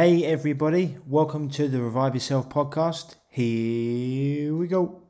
Hey, everybody, welcome to the Revive Yourself podcast. Here we go.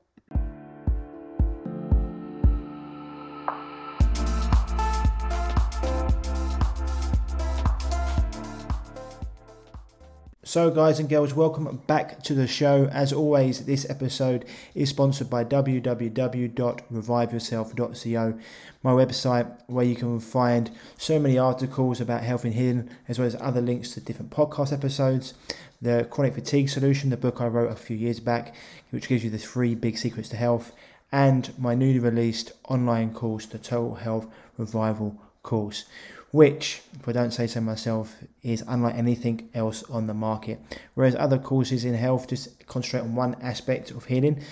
So, guys and girls, welcome back to the show. As always, this episode is sponsored by www.reviveyourself.co, my website where you can find so many articles about health and healing, as well as other links to different podcast episodes. The Chronic Fatigue Solution, the book I wrote a few years back, which gives you the three big secrets to health, and my newly released online course, the Total Health Revival course which, if I don't say so myself, is unlike anything else on the market. Whereas other courses in health just concentrate on one aspect of healing,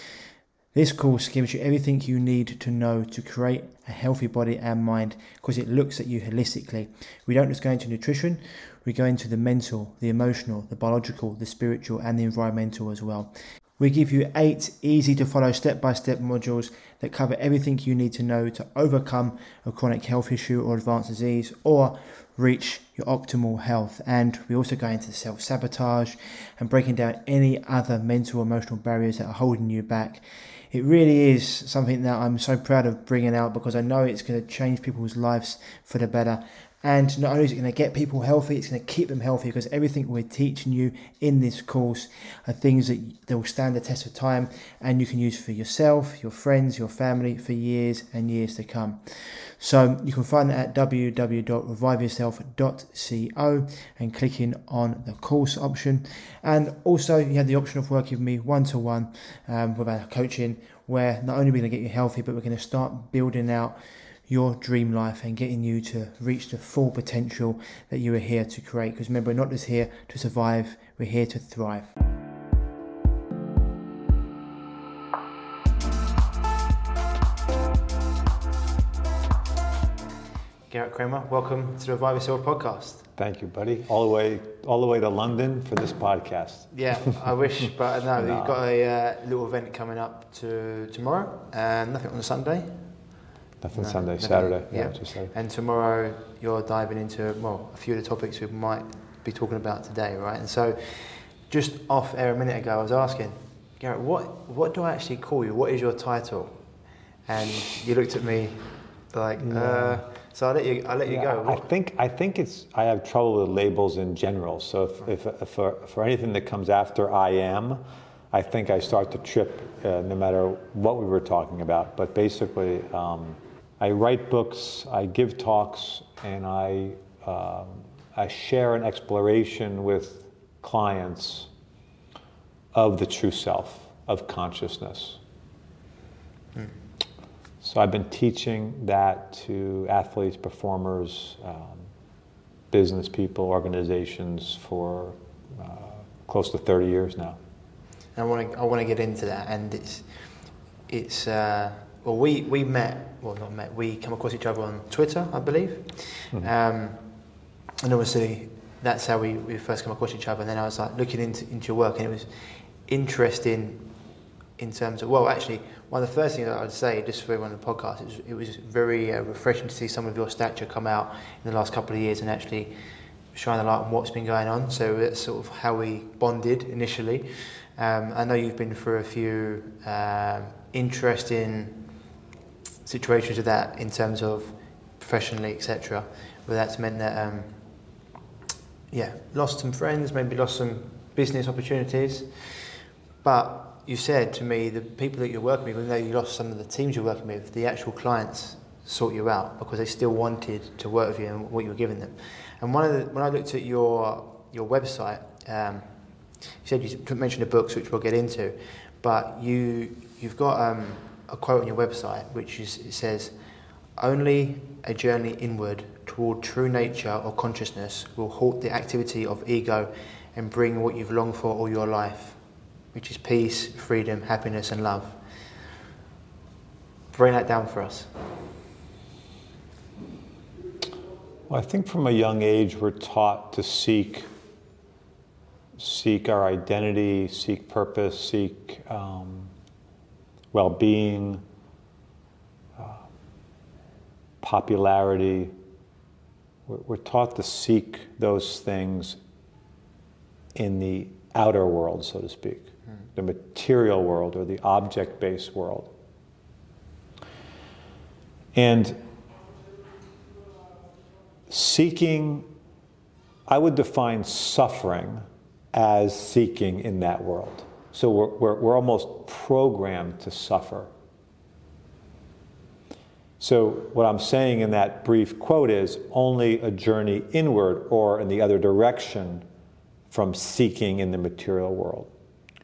this course gives you everything you need to know to create a healthy body and mind because it looks at you holistically. We don't just go into nutrition, we go into the mental, the emotional, the biological, the spiritual, and the environmental as well. We give you eight easy to follow step by step modules that cover everything you need to know to overcome a chronic health issue or advanced disease or reach your optimal health. And we also go into self sabotage and breaking down any other mental emotional barriers that are holding you back. It really is something that I'm so proud of bringing out because I know it's going to change people's lives for the better. And not only is it going to get people healthy, it's going to keep them healthy because everything we're teaching you in this course are things that, they'll stand the test of time and you can use for yourself, your friends, your family for years and years to come. So you can find that at www.reviveyourself.co and clicking on the course option. And also, you have the option of working with me one to one with our coaching, where not only are we going to get you healthy, but we're going to start building out your dream life and getting you to reach the full potential that you are here to create. Because remember, we're not just here to survive, we're here to thrive. Garret Kramer, welcome to the Revive Yourself podcast. Thank you, buddy. All the way, all the way to London for this podcast. Yeah, I wish, but no, no. you've got a uh, little event coming up to tomorrow, and nothing on Sunday. Nothing no, Sunday, nothing, Saturday. Yeah, yeah. And tomorrow you're diving into well a few of the topics we might be talking about today, right? And so, just off air a minute ago, I was asking Garret, what what do I actually call you? What is your title? And you looked at me like, yeah. uh, so I'll let you I'll let you yeah, go. I think I think it's I have trouble with labels in general. So if, if, if for for anything that comes after I am. I think I start to trip uh, no matter what we were talking about. But basically, um, I write books, I give talks, and I, um, I share an exploration with clients of the true self, of consciousness. So I've been teaching that to athletes, performers, um, business people, organizations for uh, close to 30 years now. I want to I want to get into that, and it's it's uh, well we we met well, not met, we come across each other on Twitter, I believe. Mm-hmm. Um, and obviously, that's how we, we first come across each other. And then I was like looking into, into your work, and it was interesting in terms of, well, actually, one of the first things that I'd say, just for everyone on the podcast, it was, it was very uh, refreshing to see some of your stature come out in the last couple of years and actually shine a light on what's been going on. So that's sort of how we bonded initially. Um, I know you've been through a few um, interesting situations of that in terms of professionally, etc. Where that's meant that, um, yeah, lost some friends, maybe lost some business opportunities. But you said to me, the people that you're working with, even though you lost some of the teams you're working with, the actual clients sort you out because they still wanted to work with you and what you were giving them. And one of the, when I looked at your your website, um, you said you mentioned the books, which we'll get into, but you you've got um, a quote on your website which is, says, Only a journey inward toward true nature or consciousness will halt the activity of ego and bring what you've longed for all your life, which is peace, freedom, happiness, and love. Bring that down for us. Well, I think from a young age we're taught to seek seek our identity, seek purpose, seek um, well being, uh, popularity. We're, we're taught to seek those things in the outer world, so to speak, the material world or the object based world. And seeking, I would define suffering as seeking in that world. So we're, we're, we're almost programmed to suffer. So, what I'm saying in that brief quote is only a journey inward or in the other direction from seeking in the material world.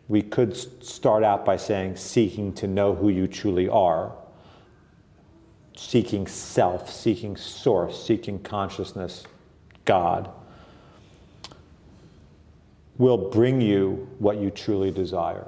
We could start out by saying seeking to know who you truly are, seeking self, seeking source, seeking consciousness, God, will bring you what you truly desire.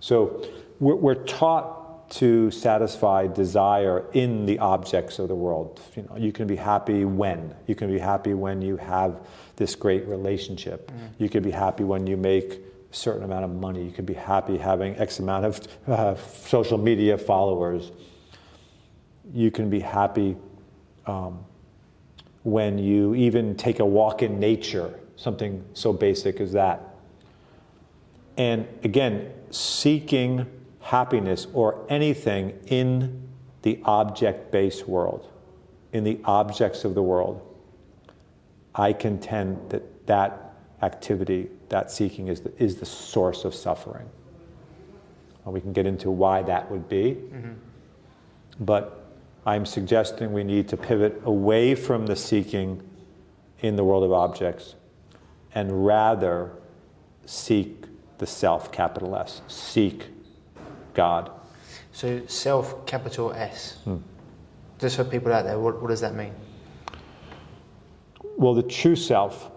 So we're, we're taught to satisfy desire in the objects of the world. You know, you can be happy when you can be happy when you have this great relationship. Mm. You can be happy when you make a certain amount of money. You can be happy having X amount of uh, social media followers you can be happy um, when you even take a walk in nature, something so basic as that. And again, seeking happiness or anything in the object based world, in the objects of the world, I contend that that activity, that seeking, is the, is the source of suffering. And we can get into why that would be. Mm-hmm. But I'm suggesting we need to pivot away from the seeking in the world of objects and rather seek the self, capital S, seek God. So, self, capital S. Hmm. Just for people out there, what, what does that mean? Well, the true self,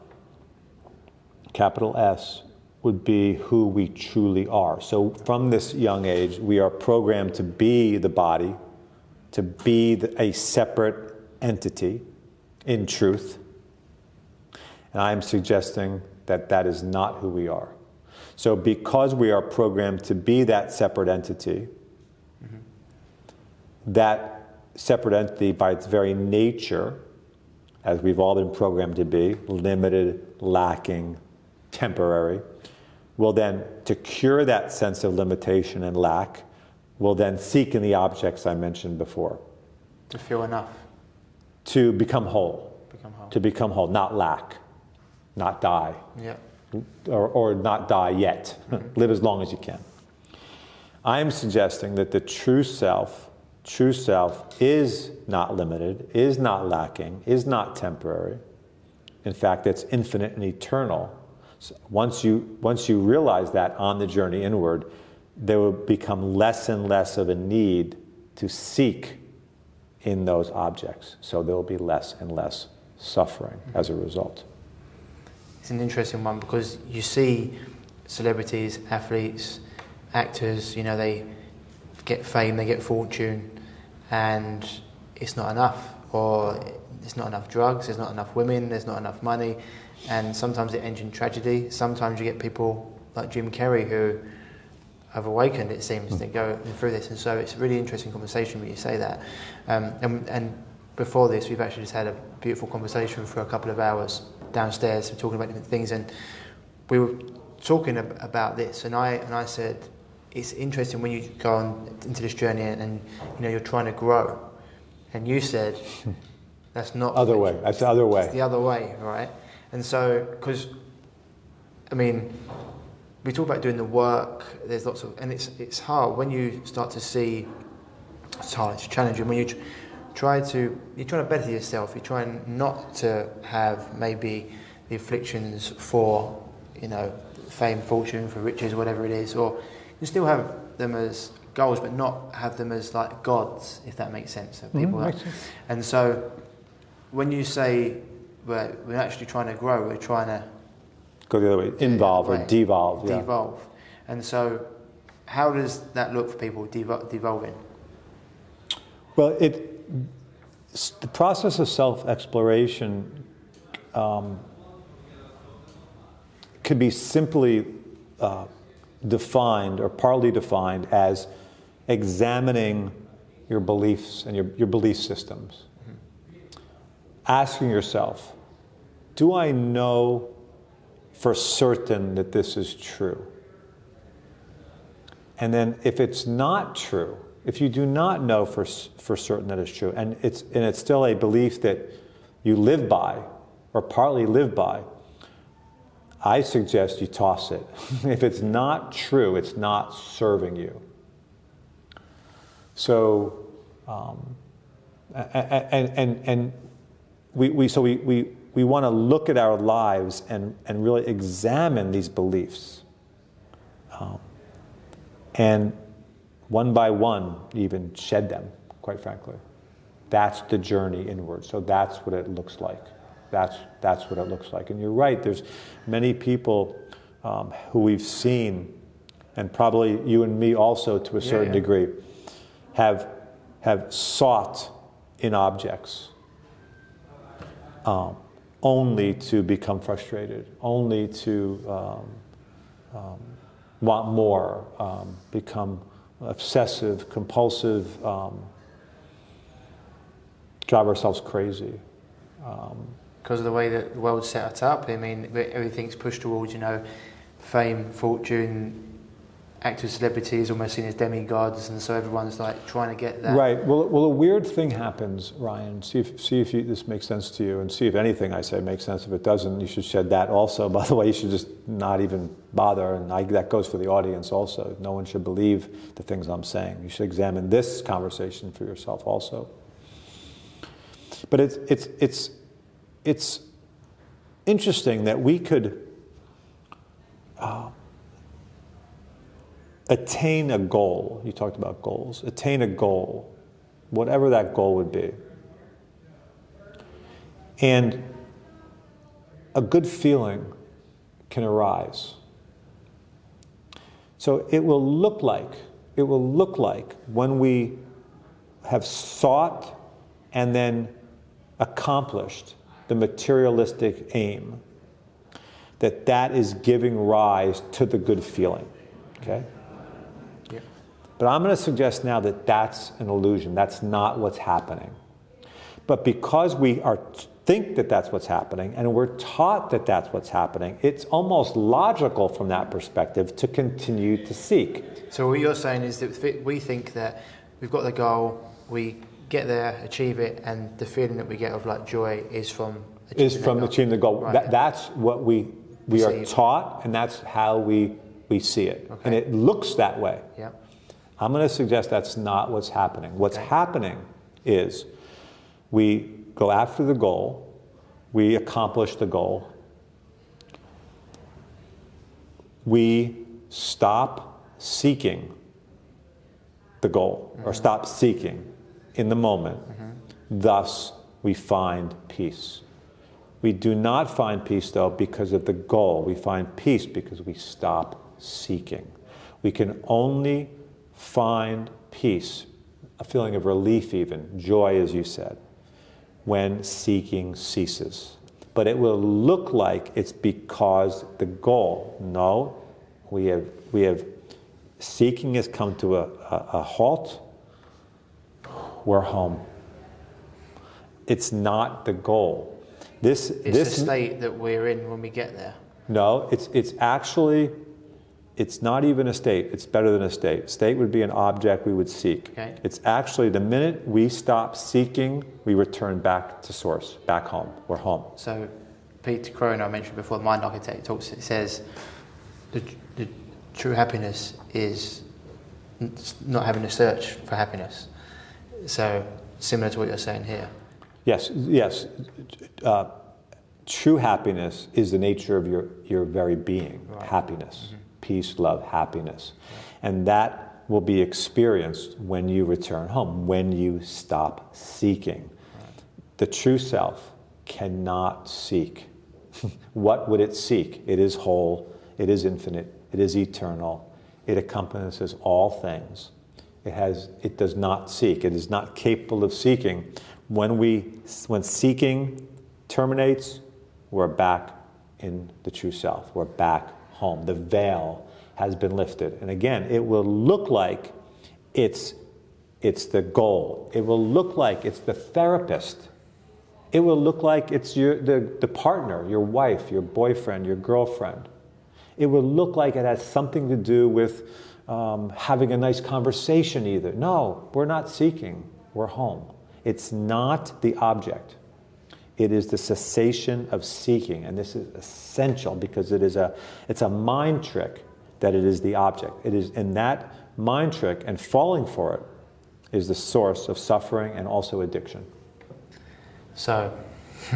capital S, would be who we truly are. So, from this young age, we are programmed to be the body to be a separate entity in truth. And I'm suggesting that that is not who we are. So, because we are programmed to be that separate entity, mm-hmm. that separate entity, by its very nature, as we've all been programmed to be, limited, lacking, temporary, will then, to cure that sense of limitation and lack, will then seek in the objects I mentioned before. To feel enough. To become whole. Become whole. To become whole, not lack, not die. Yeah. Or, or not die yet. Mm-hmm. Live as long as you can. I am suggesting that the true self, true self, is not limited, is not lacking, is not temporary. In fact, it's infinite and eternal. So once you once you realize that on the journey inward, there will become less and less of a need to seek in those objects. So there will be less and less suffering as a result. It's an interesting one because you see celebrities, athletes, actors, you know, they get fame, they get fortune, and it's not enough. Or there's not enough drugs, there's not enough women, there's not enough money, and sometimes it ends in tragedy. Sometimes you get people like Jim Carrey who have awakened, it seems, mm. to go through this. And so it's a really interesting conversation when you say that. Um, and, and, before this, we've actually just had a beautiful conversation for a couple of hours downstairs, we're talking about different things. And we were talking ab- about this, and I, and I said, it's interesting when you go on into this journey and, and you know you're trying to grow, and you said that's not other way. That's the other way. It's the other way, right? And so, because I mean, we talk about doing the work. There's lots of, and it's it's hard when you start to see. It's hard. It's challenging when you try to you're trying to better yourself. You're trying not to have maybe the afflictions for you know fame, fortune, for riches, whatever it is, or you still have them as goals, but not have them as like gods, if that makes sense. So people mm, sense. And so when you say we're, we're actually trying to grow, we're trying to Go the other way, involve or devolve. Yeah. Devolve. And so, how does that look for people devol- devolving? Well, it the process of self exploration um, could be simply uh, defined or partly defined as examining your beliefs and your, your belief systems. Mm-hmm. Asking yourself, do I know for certain that this is true. And then if it's not true, if you do not know for, for certain that it's true, and it's, and it's still a belief that you live by, or partly live by, I suggest you toss it. if it's not true, it's not serving you. So, um, and, and, and we, we, so we, we, we want to look at our lives and, and really examine these beliefs. Um, and one by one, even shed them, quite frankly. That's the journey inward. So that's what it looks like. That's, that's what it looks like. And you're right, there's many people um, who we've seen, and probably you and me also to a certain yeah, yeah. degree, have, have sought in objects um, only to become frustrated, only to um, um want more, um, become obsessive, compulsive, um, drive ourselves crazy. because of the way that the world's set up, I mean, everything's pushed towards, you know, fame, fortune, actors, celebrities almost seen as demigods, and so everyone's like trying to get that. Right. Well, well, a weird thing happens, Ryan. See if see if you, this makes sense to you, and see if anything I say makes sense. If it doesn't, you should shed that also. By the way, you should just not even bother, and I, that goes for the audience also. No one should believe the things I'm saying. You should examine this conversation for yourself also. But it's it's it's it's interesting that we could. Uh, attain a goal. You talked about goals. Attain a goal, whatever that goal would be. And a good feeling can arise. So it will look like, it will look like when we have sought and then accomplished the materialistic aim, that that is giving rise to the good feeling. Okay? But I'm going to suggest now that that's an illusion. That's not what's happening. But because we are think that that's what's happening and we're taught that that's what's happening, it's almost logical from that perspective to continue to seek. So what you're saying is that we think that we've got the goal, we get there, achieve it, and the feeling that we get of like joy is from is from achieving the goal. Right. That, that's what we we are taught, and that's how we we see it, okay. and it looks that way. Yeah. I'm going to suggest that's not what's happening. What's okay. happening is we go after the goal, we accomplish the goal, we stop seeking the goal mm-hmm. or stop seeking in the moment. Mm-hmm. Thus, we find peace. We do not find peace, though, because of the goal. We find peace because we stop seeking. We can only find peace, a feeling of relief, even, joy, as you said, when seeking ceases. But it will look like it's because the goal. No, we have, we have seeking has come to a, a, a halt. We're home. It's not the goal. This, it's this, the state that we're in when we get there. No, it's, it's actually it's not even a state. It's better than a state. State would be an object we would seek. Okay. It's actually the minute we stop seeking, we return back to source, back home. We're home. So, Peter Crone, I mentioned before, the mind architect talks. It says the, the true happiness is not having to search for happiness. So, similar to what you're saying here. Yes. Yes. Uh, true happiness is the nature of your, your very being. Right. Happiness. Mm-hmm peace, love, happiness. And that will be experienced when you return home, when you stop seeking. The true self cannot seek. what would it seek? It is whole, it is infinite, it is eternal, it encompasses all things. It, has, it does not seek, it is not capable of seeking. When, we, when seeking terminates, we're back in the true self. We're back home. The veil has been lifted. And again, it will look like it's, it's the goal, it will look like it's the therapist It will look like it's your, the, the partner, your wife, your boyfriend, your girlfriend. It will look like it has something to do with um, having a nice conversation, either. No, we're not seeking, we're home. It's not the object. It is the cessation of seeking, and this is essential because it is a, it's a mind trick that it is the object. It is in that mind trick and falling for it is the source of suffering and also addiction. So,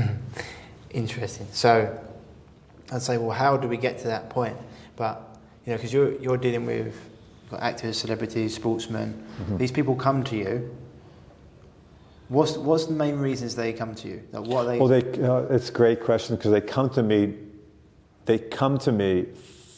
interesting. So, I'd say, well, how do we get to that point? But you know, because you're you're dealing with actors, celebrities, sportsmen. Mm-hmm. These people come to you. What's what's the main reasons they come to you? Like, what they? Well, they. Uh, it's a great question because they come to me. They come to me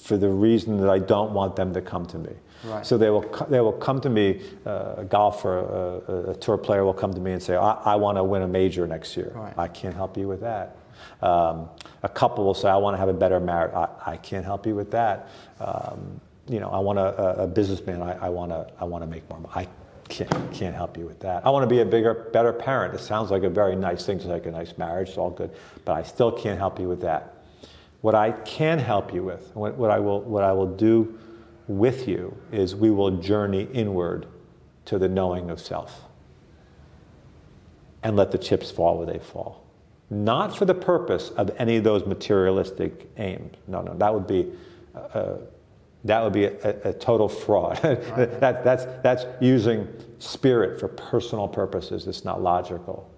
for the reason that I don't want them to come to me. Right. So they will, they will come to me, uh, a golfer, a, a, tour player will come to me and say, I, I want to win a major next year. Right. I can't help you with that. Um, a couple will say, I want to have a better marriage. I, I can't help you with that. Um, you know, I want a, a businessman. I, I want to, I want to make more money. I can't, can't help you with that. I want to be a bigger, better parent. It sounds like a very nice thing, it's like a nice marriage. It's all good, but I still can't help you with that. What I can help you with, what, what I will, what I will do with you, is we will journey inward to the knowing of self, and let the chips fall where they fall not for the purpose of any of those materialistic aims. No, no, that would be, uh, that would be a, a total fraud. that, that's, that's using spirit for personal purposes. It's not logical.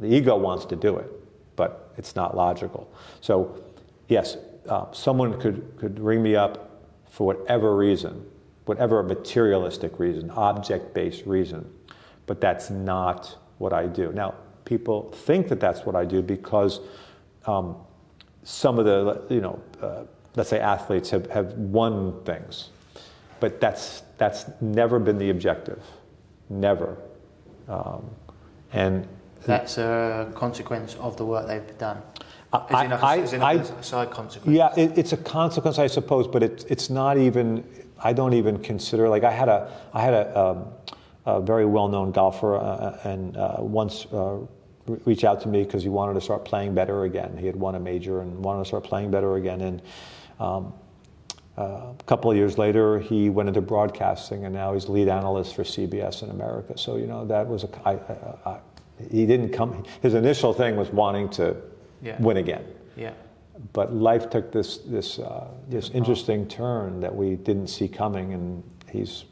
The ego wants to do it, but it's not logical. So, yes, uh, someone could, could ring me up for whatever reason, whatever materialistic reason, object based reason, but that's not what I do. Now, people think that that's what I do because um, some of the, you know, uh, let's say athletes have, have won things. But that's, that's never been the objective. Never. Um, and that's a consequence of the work they've done. I, is it I, is it I, a side consequence? Yeah, it, it's a consequence, I suppose, but it, it's not even. I don't even consider. Like I had a, I had a, um, a very well-known golfer, uh, and uh, once uh, reach out to me because he wanted to start playing better again. He had won a major and wanted to start playing better again. And um, uh, a couple of years later, he went into broadcasting, and now he's lead analyst for CBS in America. So you know that was a. I, I, I, he didn't come. His initial thing was wanting to yeah. win again. Yeah. But life took this this uh, this interesting turn that we didn't see coming, and he's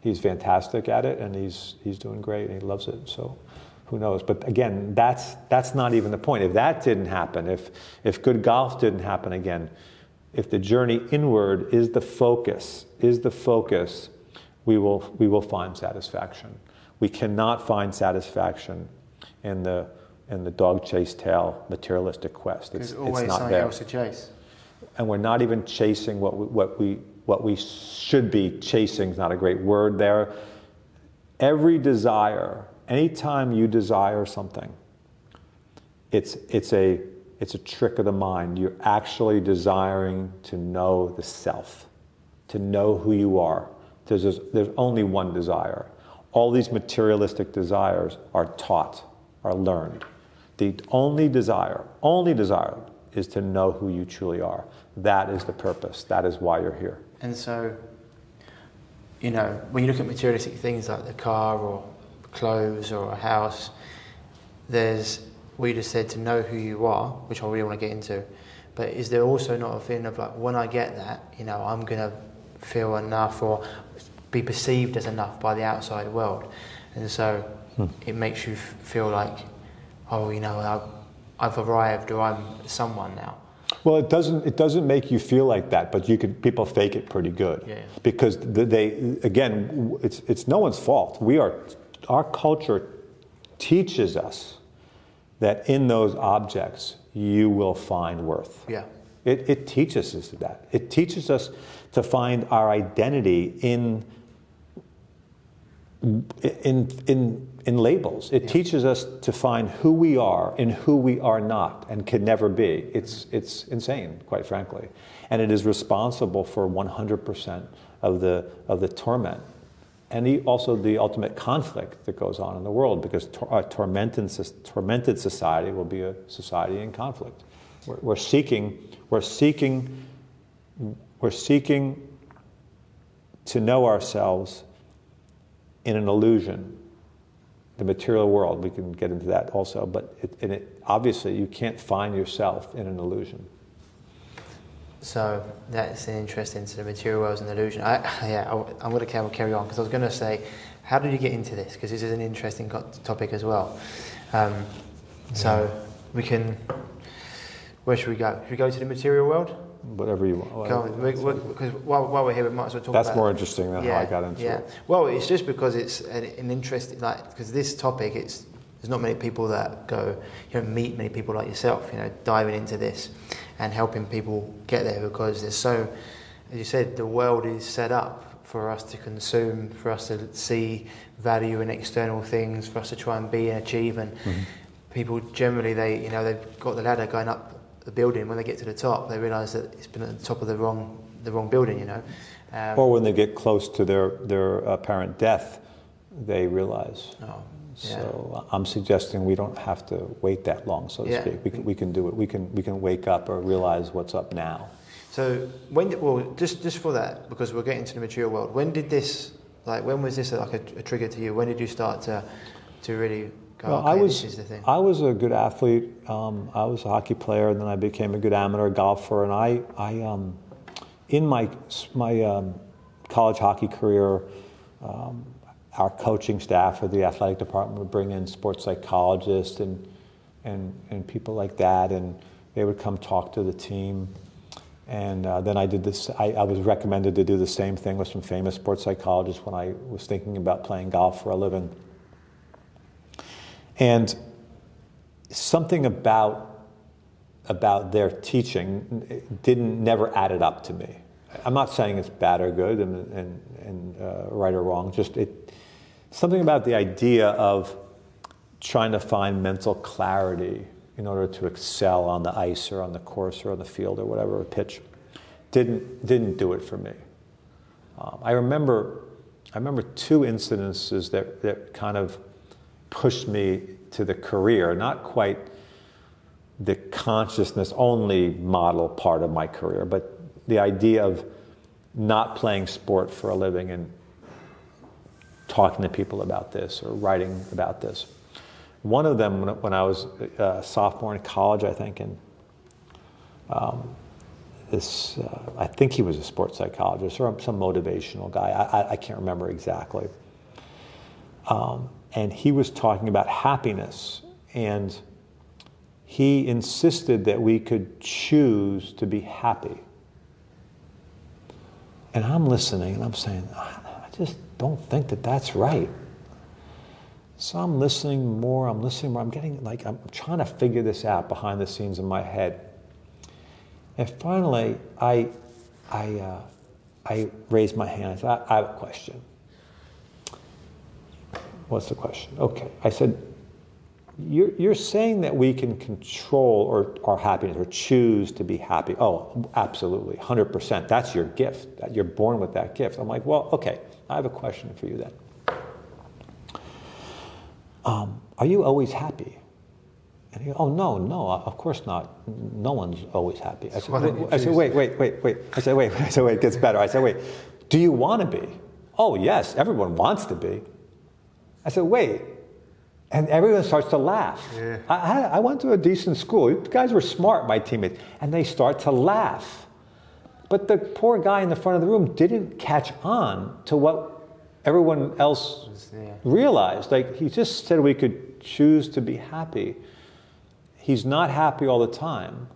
he's fantastic at it, and he's he's doing great, and he loves it. So who knows? But again, that's, that's not even the point. If that didn't happen, if, if good golf didn't happen again, if the journey inward is the focus, is the focus, we will, we will find satisfaction. We cannot find satisfaction in the, in the dog chase tail materialistic quest. It's, There's always it's not something there. else to chase. And we're not even chasing what we, what we, what we should be chasing, is not a great word there. Every desire anytime you desire something, it's, it's, a, it's a trick of the mind. You're actually desiring to know the self, to know who you are. There's, there's only one desire. All these materialistic desires are taught, are learned. The only desire, only desire, is to know who you truly are. That is the purpose. That is why you're here. And so, you know, when you look at materialistic things like the car or clothes or a house, there's, we just said to know who you are, which I really want to get into. But is there also not a feeling of like, when I get that, you know, I'm going to feel enough or be perceived as enough by the outside world? And so hmm. it makes you feel like, oh, you know, I've, I've arrived or I'm someone now. Well, it doesn't. It doesn't make you feel like that, but you could. People fake it pretty good yeah. because they. Again, it's it's no one's fault. We are our culture teaches us that in those objects you will find worth. Yeah. It, it teaches us that. It teaches us to find our identity in in in in labels. It yeah. teaches us to find who we are and who we are not and can never be. It's it's insane, quite frankly. And it is responsible for 100% of the of the torment and also the ultimate conflict that goes on in the world because a uh, tormented, tormented society will be a society in conflict. We're, we're seeking, we're seeking, we're seeking to know ourselves in an illusion, the material world. We can get into that also, but it, it, obviously you can't find yourself in an illusion. So that's an interesting. So the material world is an illusion. I, yeah, I, am going to carry on because I was going to say, how did you get into this? Because this is an interesting topic as well. Um, so we can. Where should we go? Should we go to the material world? Whatever you want. Because while, while, we're here, we might as well talk That's more interesting than yeah, how I got into yeah. it. Well, it's just because it's an, an interesting, like, because this topic, it's there's not many people that go, you don't meet many people like yourself, you know, diving into this and helping people get there because there's so, as you said, the world is set up for us to consume, for us to see value in external things, for us to try and be and achieve. And mm-hmm. people generally, they, you know, they've got the ladder going up the building. When they get to the top, they realise that it's been at the top of the wrong, the wrong building, you know. Um, or when they get close to their their apparent death, they realise. Oh, so I'm suggesting we don't have to wait that long, so to yeah. speak. We can, we can do it. We can, we can wake up or realize what's up now. So when, well, just, just for that, because we're getting to the material world, when did this, like, when was this like a, a trigger to you? When did you start to, to really go, well, okay, I was, this is the thing? I was a good athlete. Um, I was a hockey player, and then I became a good amateur golfer. And I, I um, in my, my um, college hockey career, um, our coaching staff or the athletic department would bring in sports psychologists and, and, and people like that, and they would come talk to the team. And uh, then I did this, I, I, was recommended to do the same thing with some famous sports psychologists when I was thinking about playing golf for a living. And something about, about their teaching didn't never added up to me. I'm not saying it's bad or good and, and, and uh, right or wrong, just it, something about the idea of trying to find mental clarity in order to excel on the ice or on the course or on the field or whatever a pitch didn't didn't do it for me. Um, I remember I remember two incidences that that kind of pushed me to the career, not quite the consciousness only model part of my career, but the idea of not playing sport for a living and talking to people about this or writing about this. One of them, when I was a sophomore in college, I think, and um, this, uh, I think he was a sports psychologist or some motivational guy. I, I can't remember exactly. Um, and he was talking about happiness, and he insisted that we could choose to be happy. And I'm listening and I'm saying, I just don't think that that's right. So I'm listening more, I'm listening more, I'm getting like, I'm trying to figure this out behind the scenes in my head. And finally, I, I, uh, I raised my hand. I said, I, I have a question. What's the question? Okay. I said, you're, you're saying that we can control or our happiness or choose to be happy. Oh, absolutely, 100%. That's your gift. You're born with that gift. I'm like, well, okay, I have a question for you then. Um, are you always happy? And he goes, oh, no, no, of course not. No one's always happy. I said, wait, I said, wait, wait, wait, wait. I said, wait, I said, wait, it gets better. I said, wait, do you want to be? Oh, yes, everyone wants to be. I said, wait, and everyone starts to laugh. Yeah. I, I, went to a decent school. You guys were smart, my teammates, and they start to laugh. But the poor guy in the front of the room didn't catch on to what everyone else yeah. realized. Like he just said we could choose to be happy. He's not happy all the time.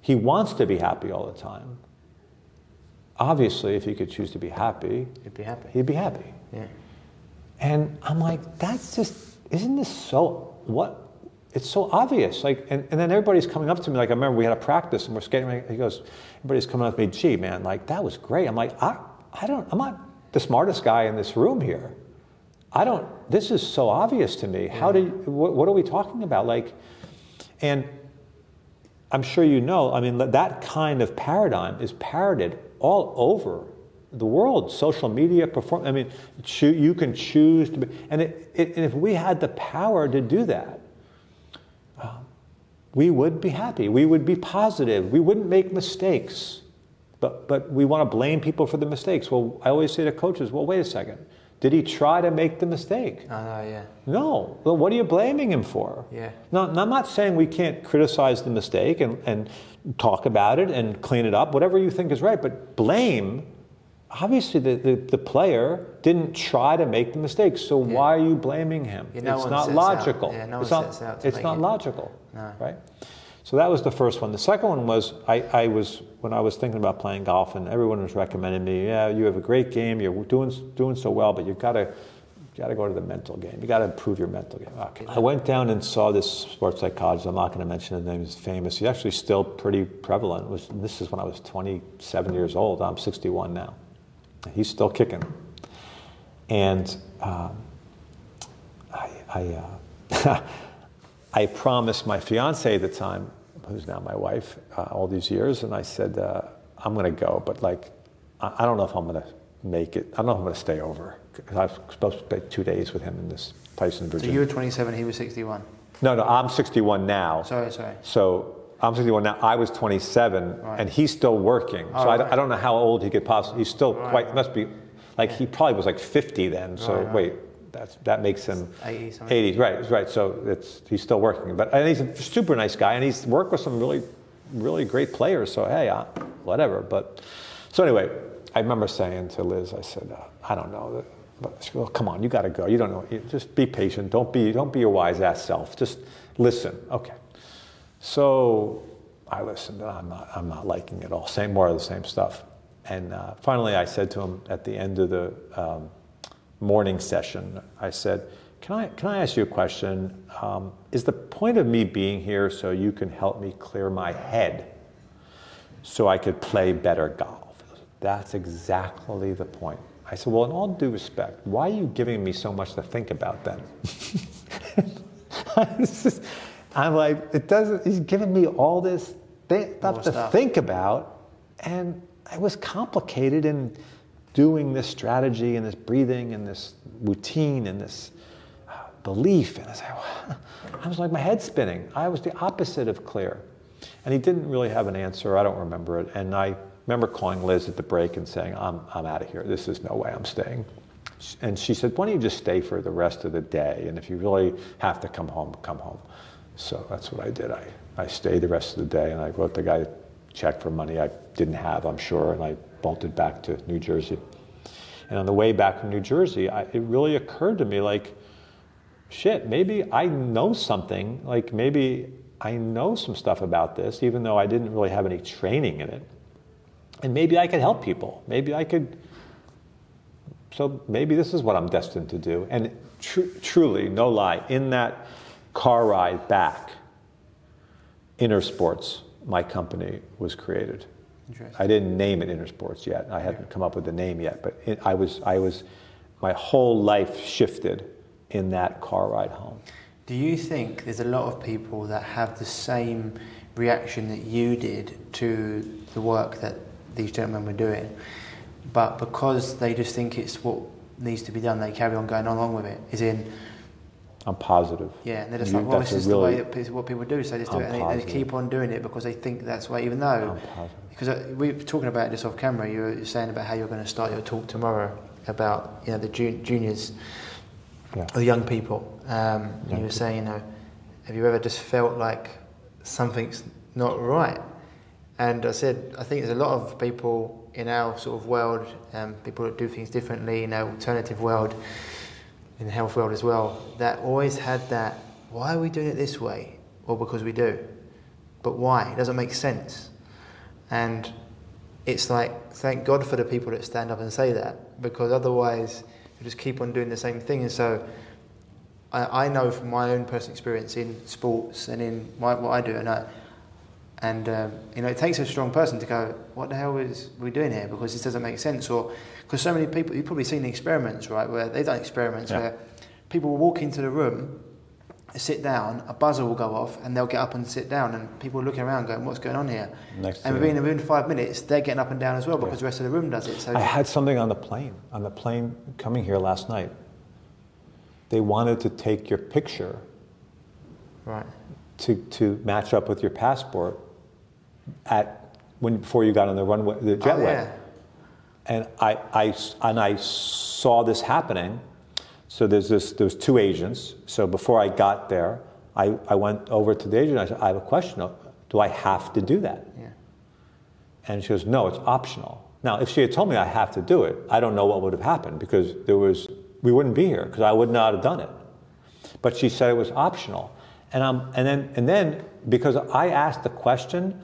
He wants to be happy all the time. Obviously, if he could choose to be happy, he'd be happy. He'd be happy. Yeah. And I'm like, that's just isn't this so what it's so obvious like and, and then everybody's coming up to me like i remember we had a practice and we're skating he goes everybody's coming up to me gee man like that was great. I'm like i, I don't i'm not the smartest guy in this room here. I don't this is so obvious to me. How do what, what are we talking about? Like and i'm sure you know i mean that kind of paradigm is parroted all over the world, social media, perform. I mean, you can choose to be, and, it, it, and if we had the power to do that, we would be happy. We would be positive. We wouldn't make mistakes. But, but we want to blame people for the mistakes. Well, I always say to coaches, well, wait a second. Did he try to make the mistake? Know, yeah. No. Well, what are you blaming him for? Yeah. No, I'm not saying we can't criticize the mistake and, and talk about it and clean it up, whatever you think is right, but blame. Obviously, the, the, the player didn't try to make the mistake, so why are you blaming him? Yeah, no it's not logical. yeah, no it's not, it's not it- logical, No. right? So that was the first one. The second one was I, I was when I was thinking about playing golf, and everyone was recommending me. Yeah, you have a great game. You're doing doing so well, but you've got to you got to go to the mental game. You got to improve your mental game. Okay. I went down and saw this sports psychologist. I'm not going to mention his name. He's famous. He's actually still pretty prevalent. Was, this is when I was 27 years old. I'm 61 now. He's still kicking. And um, I, I, uh, I promised my fiance at the time, who's now my wife, uh, all these years, and I said, uh, I'm going to go, but like, I, I don't know if I'm going to make it. I don't know if I'm going to stay over. I was supposed to spend two days with him in this place in So Virginia. you were 27, he was 61. no, no, I'm 61 now. Sorry, sorry. So I'm 61 now. I was 27, Right. and he's still working. Oh, so I, right. I don't know how old he could possibly. He's still Right, quite. Must be, like he probably was like 50 then. So wait, that's that makes him 80 something. 80. Right, right. So it's he's still working, but and he's a super nice guy, and he's worked with some really, really great players. So hey, uh, whatever. But so anyway, I remember saying to Liz, I said, uh, I don't know. But she goes, come on, you got to go. You don't know. Just be patient. Don't be, don't be your wise ass self. Just listen. Okay. So I listened, and I'm not, I'm not liking it all. Same, more of the same stuff. And uh, finally, I said to him at the end of the um, morning session, I said, "Can I, can I ask you a question? Um, is the point of me being here so you can help me clear my head, so I could play better golf?" That's exactly the point. I said, "Well, in all due respect, why are you giving me so much to think about then?" I'm like, it doesn't. He's giving me all this thi- stuff to stuff. think about, and it was complicated in doing this strategy and this breathing and this routine and this uh, belief. And I was like, I was like, my head's spinning. I was the opposite of clear, and he didn't really have an answer. I don't remember it, and I remember calling Liz at the break and saying, I'm, I'm out of here. This is no way I'm staying. And she said, Why don't you just stay for the rest of the day? And if you really have to come home, come home. So that's what I did. I, I stayed the rest of the day and I wrote the guy a check for money I didn't have, I'm sure, and I bolted back to New Jersey. And on the way back from New Jersey, I, it really occurred to me like, shit, maybe I know something. Like maybe I know some stuff about this, even though I didn't really have any training in it. And maybe I could help people. Maybe I could so maybe this is what I'm destined to do. And tr- truly, no lie, in that car ride back, Inner Sports, my company, was created. I didn't name it Inner Sports yet. I hadn't come up with the name yet, but it, I was, I was, my whole life shifted in that car ride home. Do you think there's a lot of people that have the same reaction that you did to the work that these gentlemen were doing, but because they just think it's what needs to be done, they carry on going along with it? Is in, I'm positive. yeah, and they're just You- like, well, this is the way that, what people do, so they just do I'm it, and they, they keep on doing it because they think that's way, even though, because uh, we were talking about this off camera, you were saying about how you're going to start your talk tomorrow about you know the jun- juniors Yeah. or young people. Um, Young you were saying, you know, have you ever just felt like something's not right? And I said, I think there's a lot of people in our sort of world, um, people that do things differently in our alternative world, in the health world as well, that always had that, why are we doing it this way? Well, because we do. But why? It doesn't make sense. And it's like, thank God for the people that stand up and say that, because otherwise you just keep on doing the same thing. And so I, I know from my own personal experience in sports and in my, what I do, and I, and um, you know, it takes a strong person to go, what the hell is we doing here? Because this doesn't make sense. Or because so many people, you've probably seen the experiments, right, where they've done experiments Yeah. where people will walk into the room sit down, a buzzer will go off, and they'll get up and sit down, and people are looking around going, "What's going on here?" Next and within, within five minutes, they're getting up and down as well because the rest of the room does it. So I had something on the plane, on the plane coming here last night. They wanted to take your picture right, to, to match up with your passport at when before you got on the runway, the jetway. Oh, yeah. And I, I, and I saw this happening. So there's this, there was two agents. So before I got there, I, I went over to the agent. I said, I have a question. Do I have to do that? yeah, And she goes, no, it's optional. Now, if she had told me I have to do it, I don't know what would have happened because there was, we wouldn't be here because I would not have done it. But she said it was optional. And, um, and, then, and then, because I asked the question,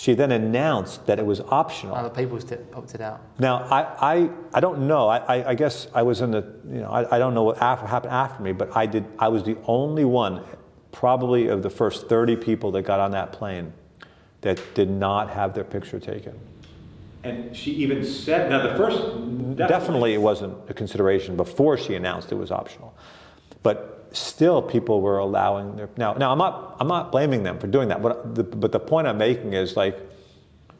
she then announced that it was optional. other people's t- opted out. Now, I, I, I don't know. I, I, I guess I was in the, you know, I, I don't know what after, happened after me, but I, did, I was the only one, probably of the first 30 people that got on that plane, that did not have their picture taken. And she even said, now the first, definitely it wasn't a consideration before she announced it was optional. But still people were allowing their, now, now I'm not, I'm not blaming them for doing that, but the, but the point I'm making is like,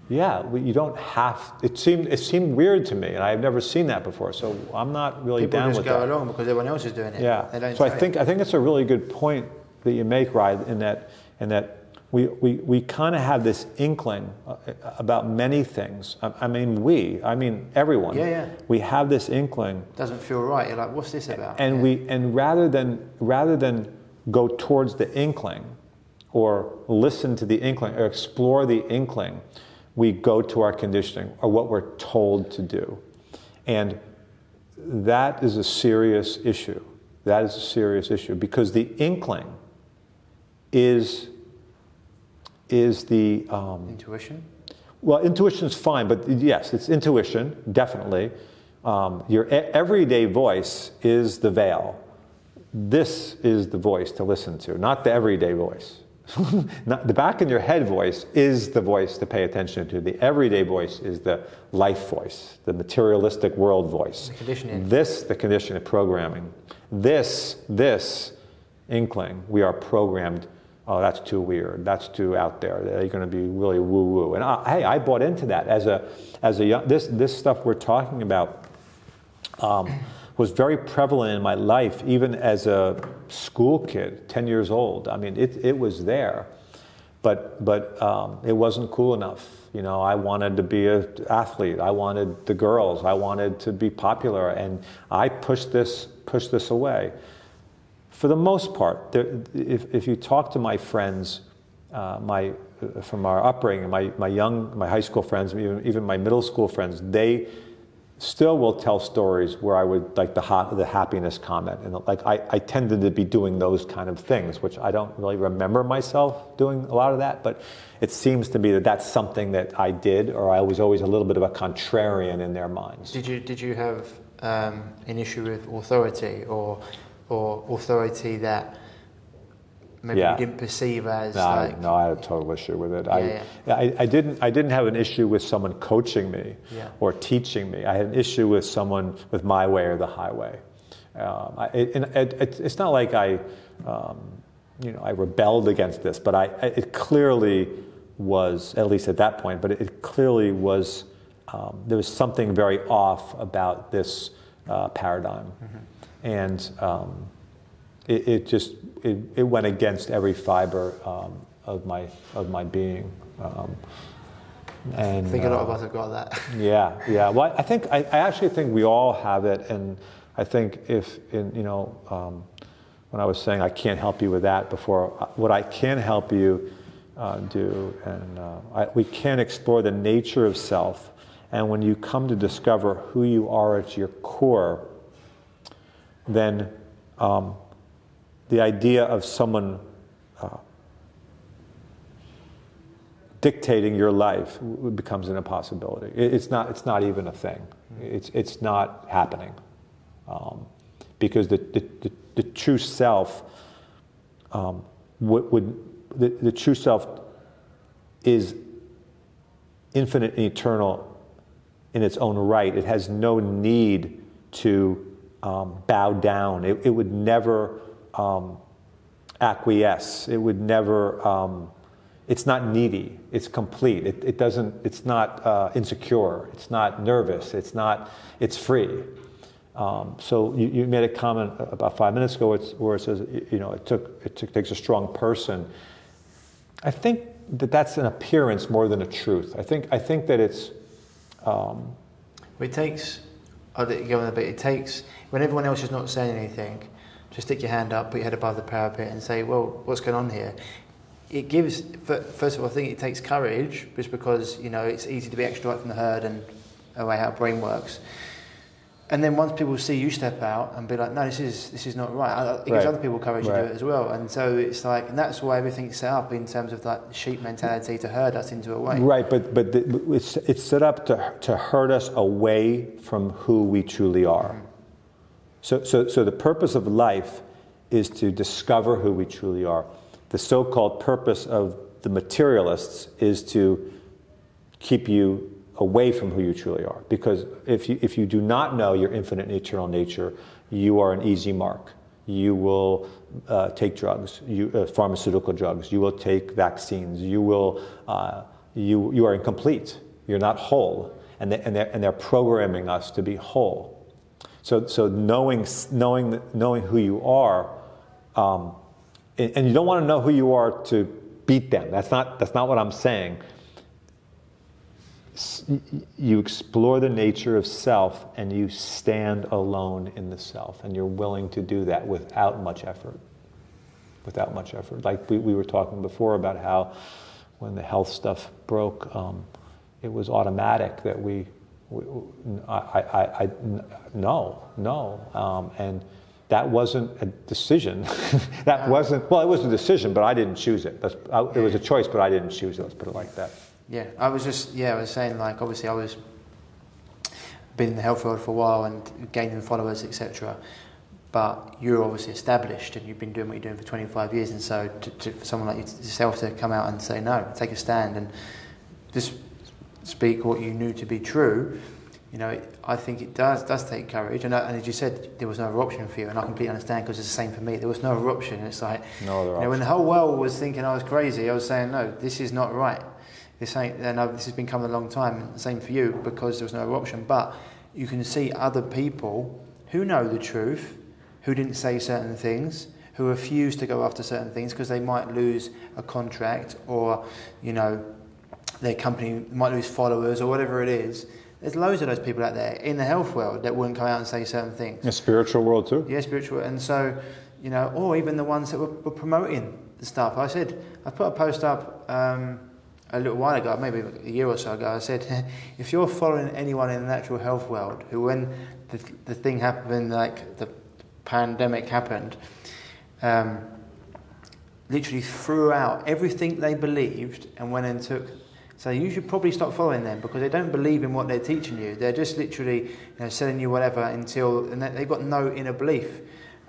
yeah, we, you don't have. It seemed it seemed weird to me, and I've never seen that before. So I'm not really People down just with go that. along because everyone else is doing it. Yeah. So I think I think it's a really good point that you make, Ryan, in that in that we we, we kind of have this inkling uh, about many things. I, I mean, we. I mean, everyone. Yeah, yeah. We have this inkling, doesn't feel right. You're like, what's this about? and Yeah. we and rather than rather than go towards the inkling, or listen to the inkling, or explore the inkling, we go to our conditioning or what we're told to do, and that is a serious issue. That is a serious issue because the inkling is is the um, intuition. well, intuition is fine, but yes, it's intuition, definitely. Um, your everyday voice is the veil. This is the voice to listen to, not the everyday voice. not, the back in your head voice is the voice to pay attention to. The everyday voice is the life voice, the materialistic world voice. The conditioning. This, the conditioning programming. This, this inkling, we are programmed. Oh, that's too weird. That's too out there. They're going to be really woo woo. And I, hey, I bought into that as a, as a young. This, this stuff we're talking about um, was very prevalent in my life, even as a school kid, 10 years old. I mean, it, it was there, but, but um, it wasn't cool enough. You know, I wanted to be an athlete. I wanted the girls. I wanted to be popular, and I pushed this, pushed this away. For the most part, there, if, if you talk to my friends, uh, my, uh, from our upbringing, my, my young, my high school friends, even, even my middle school friends, they still will tell stories where I would like the hot, the happiness comment, and like I, I tended to be doing those kind of things, which I don't really remember myself doing a lot of that, but it seems to be that that's something that I did, or I was always a little bit of a contrarian in their minds. Did you did you have um, an issue with authority or or authority that maybe Yeah. you didn't perceive as No, I- like no, I had a total issue with it. Yeah, I, I, I didn't, I didn't have an issue with someone coaching me Yeah. or teaching me. I had an issue with someone with my way or the highway. Um, I, and it, it, it's not like I, um, you know, I rebelled against this, but I, I- it clearly was, at least at that point, but it, clearly was, um, there was something very off about this uh, paradigm. Mm-hmm. And um, it, it just it, it went against every fiber um, of my of my being. Um, and I think a lot of uh, us have got that. yeah, yeah. Well, I think I, I actually think we all have it, and I think if in you know um, when I was saying I can't help you with that before, uh, what I can help you uh, do, and uh, I, we can explore the nature of self, and when you come to discover who you are at your core, then um, the idea of someone uh, dictating your life becomes an impossibility. It's not, it's not even a thing. It's, it's not happening. Um, because the, the, the, the true self um, would, would the, the true self is infinite and eternal in its own right. It has no need to um, bow down. It, it would never um, acquiesce. It would never. Um, it's not needy. It's complete. It, it doesn't. It's not uh, insecure. It's not nervous. It's not. It's free. Um, so you, you, made a comment about five minutes ago where it says, you know, it took it took, takes a strong person. I think that that's an appearance more than a truth. I think I think that it's. Um, it takes. I'll go on a bit. It takes when everyone else is not saying anything. Just stick your hand up, put your head above the parapet, and say, "Well, what's going on here?" It gives. First of all, I think it takes courage, just because you know it's easy to be extrovert from the herd and oh, away how brain works and then once people see you step out and be like, no, this is this is not right, it gives right. other people courage right. to do it as well. And so it's like, and that's why everything's set up in terms of that sheep mentality to herd us into a way. Right, but but the, it's it's set up to to herd us away from who we truly are. Mm. So so so the purpose of life is to discover who we truly are. The so-called purpose of the materialists is to keep you away from who you truly are. Because if you, if you do not know your infinite and eternal nature, you are an easy mark. You will uh, take drugs, you, uh, pharmaceutical drugs. You will take vaccines. You will, uh, you, you are incomplete. You're not whole, and, they, and, they're, and they're programming us to be whole. So, so knowing, knowing, knowing who you are, um, and, and you don't want to know who you are to beat them. That's not, that's not what I'm saying you explore the nature of self and you stand alone in the self and you're willing to do that without much effort. Without much effort. Like we, we were talking before about how when the health stuff broke um, it was automatic that we, we I, I, I, no no. Um, and that wasn't a decision. That wasn't well it was a decision but i didn't choose it. It was a choice but i didn't choose it. Let's put it like that yeah, I was just yeah, I was saying like obviously I was been in the health world for a while and gaining followers etc. But you're obviously established and you've been doing what you're doing for 25 years, and so to, to, for someone like yourself to come out and say no, take a stand and just speak what you knew to be true. You know, it, I think it does does take courage, and, and as you said, there was no other option for you, and I completely understand because it's the same for me. There was no other option. It's like no other you know, when the whole world was thinking I was crazy, I was saying no, this is not right this ain't, and this has been coming a long time, same for you, because there was no other option. But you can see other people who know the truth, who didn't say certain things, who refuse to go after certain things because they might lose a contract or, you know, their company might lose followers or whatever it is. There's loads of those people out there in the health world that wouldn't come out and say certain things. The spiritual world too. Yeah, spiritual. And so, you know, or even the ones that were, were promoting the stuff. I said, I put a post up um, a little while ago, maybe a year or so ago, I said, if you're following anyone in the natural health world who, when the, the thing happened, like the pandemic happened, um, literally threw out everything they believed and went and took. So you should probably stop following them because they don't believe in what they're teaching you. They're just literally you know, selling you whatever until and they've got no inner belief.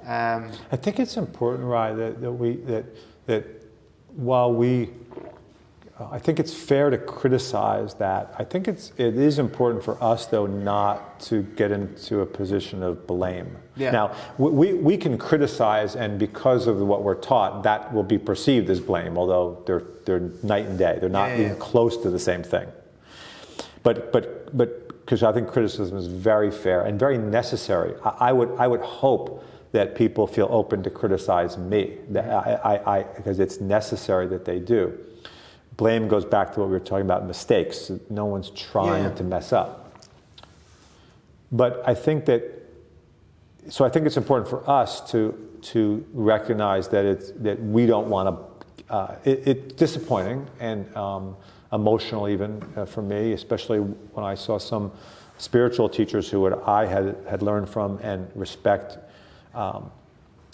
Um, I think it's important, right, that, that we that that while we I think it's fair to criticize that. I think it's it is important for us though not to get into a position of blame. Yeah. Now we, we can criticize and because of what we're taught that will be perceived as blame, although they're they're night and day. They're not yeah, yeah, even close to the same thing. But but but because I think criticism is very fair and very necessary. I, I, would I would hope that people feel open to criticize me. That I, I, I because it's necessary that they do blame goes back to what we were talking about mistakes. No one's trying yeah. to mess up. But I think that, so I think it's important for us to, to recognize that, it's, that we don't want to, uh, it, it's disappointing and um, emotional even uh, for me, especially when I saw some spiritual teachers who had, I had, had learned from and respect. Um,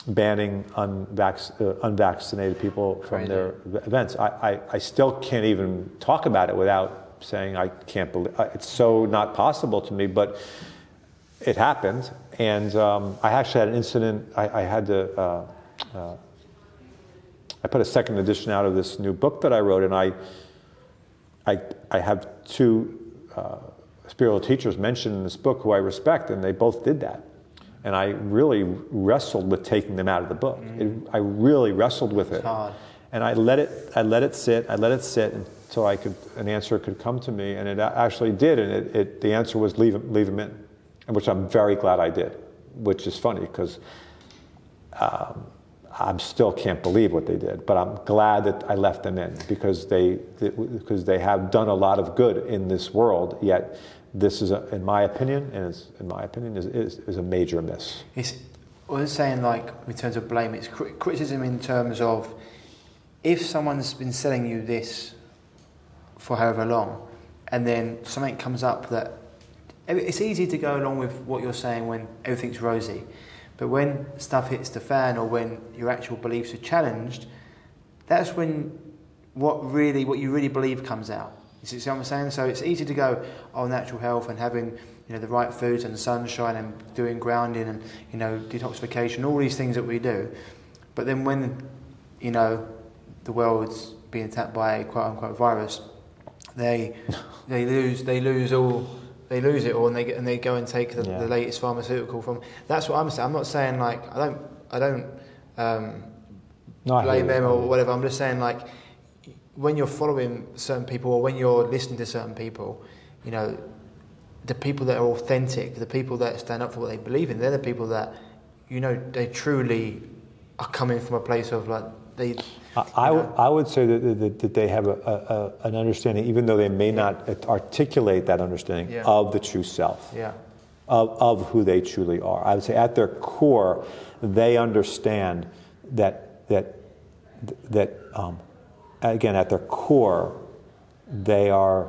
banning unvac- uh, unvaccinated people from their events. I, I, I, still can't even talk about it without saying I can't believe it's so not possible to me, but it happened. And um, I actually had an incident. I, I had to. Uh, uh, I put a second edition out of this new book that I wrote, and I, I, I have two uh, spiritual teachers mentioned in this book who I respect, and they both did that and I really wrestled with taking them out of the book. Mm-hmm. It, I really wrestled with it, and I let it. I let it sit. I let it sit until I could an answer could come to me, and it actually did. And it, it the answer was leave him, leave him in, which I'm very glad I did. Which is funny because um, I still can't believe what they did, but I'm glad that I left them in because they because they have done a lot of good in this world. Yet this is, a, in my opinion, and it's, in my opinion, is, is, is a major miss. It's, I was saying, like, in terms of blame, it's cri- criticism in terms of if someone's been selling you this for however long, and then something comes up that it's easy to go along with what you're saying when everything's rosy, but when stuff hits the fan or when your actual beliefs are challenged, that's when what really, what you really believe comes out. You see what I'm saying? So it's easy to go, on natural health and having you know the right foods and sunshine and doing grounding and you know detoxification, all these things that we do. But then when you know the world's being attacked by a quote unquote virus, they they lose they lose all they lose it all and they get, and they go and take the, Yeah. the latest pharmaceutical from. That's what I'm saying. I'm not saying like I don't I don't. Um, No, blame them or whatever. I'm just saying, like, when you're following certain people or when you're listening to certain people, you know, the people that are authentic, the people that stand up for what they believe in, they're the people that, you know, they truly are coming from a place of like they. I, I would- I would say that, that, that they have a, a, a, an understanding, even though they may not articulate that understanding Yeah. of the true self. Yeah. of, of who they truly are. I would say at their core, they understand that that that um, again at their core, they are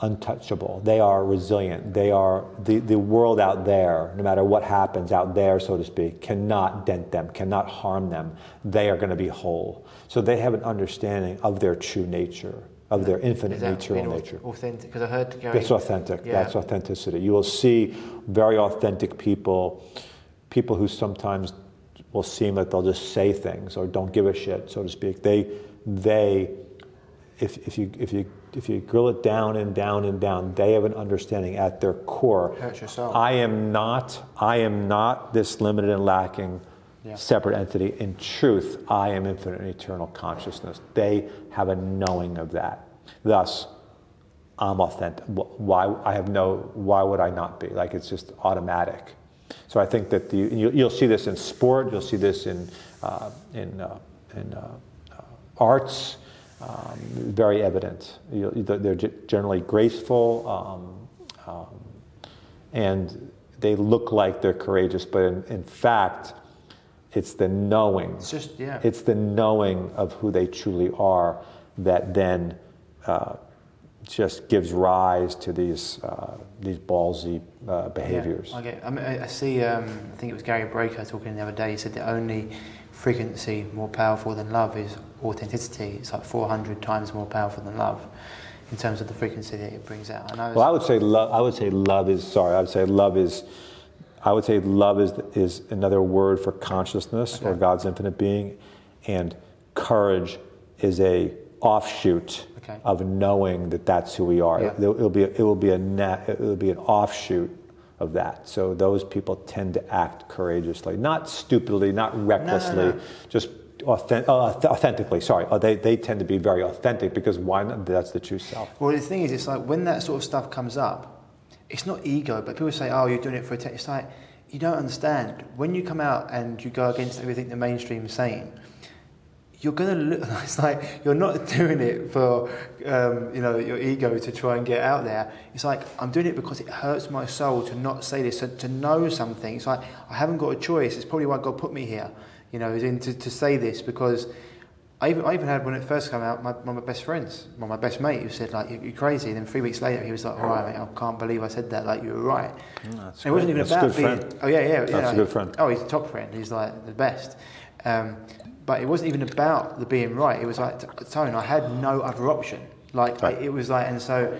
untouchable. They are resilient. They are the, the world out there, no matter what happens out there, so to speak, cannot dent them, cannot harm them. They are going to be whole. So they have an understanding of their true nature, of their infinite natural being nature. Authentic, because I heard Gary. That's authentic. Yeah. That's authenticity. You will see very authentic people, people who sometimes will seem that they'll just say things or don't give a shit, so to speak. They, they, if, if you if you if you grill it down and down and down, they have an understanding at their core. Hurts your. I am not. I am not this limited and lacking. Yeah. Separate entity. In truth, I am infinite and eternal consciousness. They have a knowing of that. Thus, I'm authentic. Why I have no. Why would I not be? Like it's just automatic. So I think that the, you, you'll see this in sport. You'll see this in uh, in uh, in uh, arts. Um, very evident. You, they're generally graceful, um, um, and they look like they're courageous, but in, in fact, it's the knowing. It's just yeah. It's the knowing of who they truly are that then uh, just gives rise to these uh, these ballsy uh, behaviors. Yeah, I, get, I, mean, I see. Um, I think it was Gary Brecka talking the other day. He said the only frequency more powerful than love is authenticity. It's like 400 times more powerful than love in terms of the frequency that it brings out. I. Well, I would say love. I would say love is sorry. I would say love is. I would say love is is another word for consciousness or God's infinite being, and courage is a offshoot Okay. of knowing that that's who we are. Yeah. It'll, it'll be a, it will be a net, it will be an offshoot of that. So those people tend to act courageously, not stupidly, not recklessly, no. just authentic, uh, authentically. Sorry, Uh, they they tend to be very authentic because why? Not? That's the true self. Well, the thing is, it's like when that sort of stuff comes up, it's not ego, but people say, "Oh, you're doing it for attention." It's like you don't understand. When you come out and you go against everything the mainstream is saying, you're gonna look. It's like you're not doing it for um, you know your ego to try and get out there. It's like I'm doing it because it hurts my soul to not say this, to, to know something. It's like I haven't got a choice. It's probably why God put me here. You know, is in to, to say this because I even, I even had when it first came out, my, one of my best friends, one of my best mate, who said like, "You're, you're crazy." And then three weeks later, he was like, "All right, mate, I can't believe I said that. Like, you were right." that's it wasn't even That's about being. friend. Oh yeah, yeah, yeah. That's a good friend. Oh, he's a top friend. He's like the best. Um, but it wasn't even about the being right. It was like tone. I had no other option. Like Right. it was like, and so,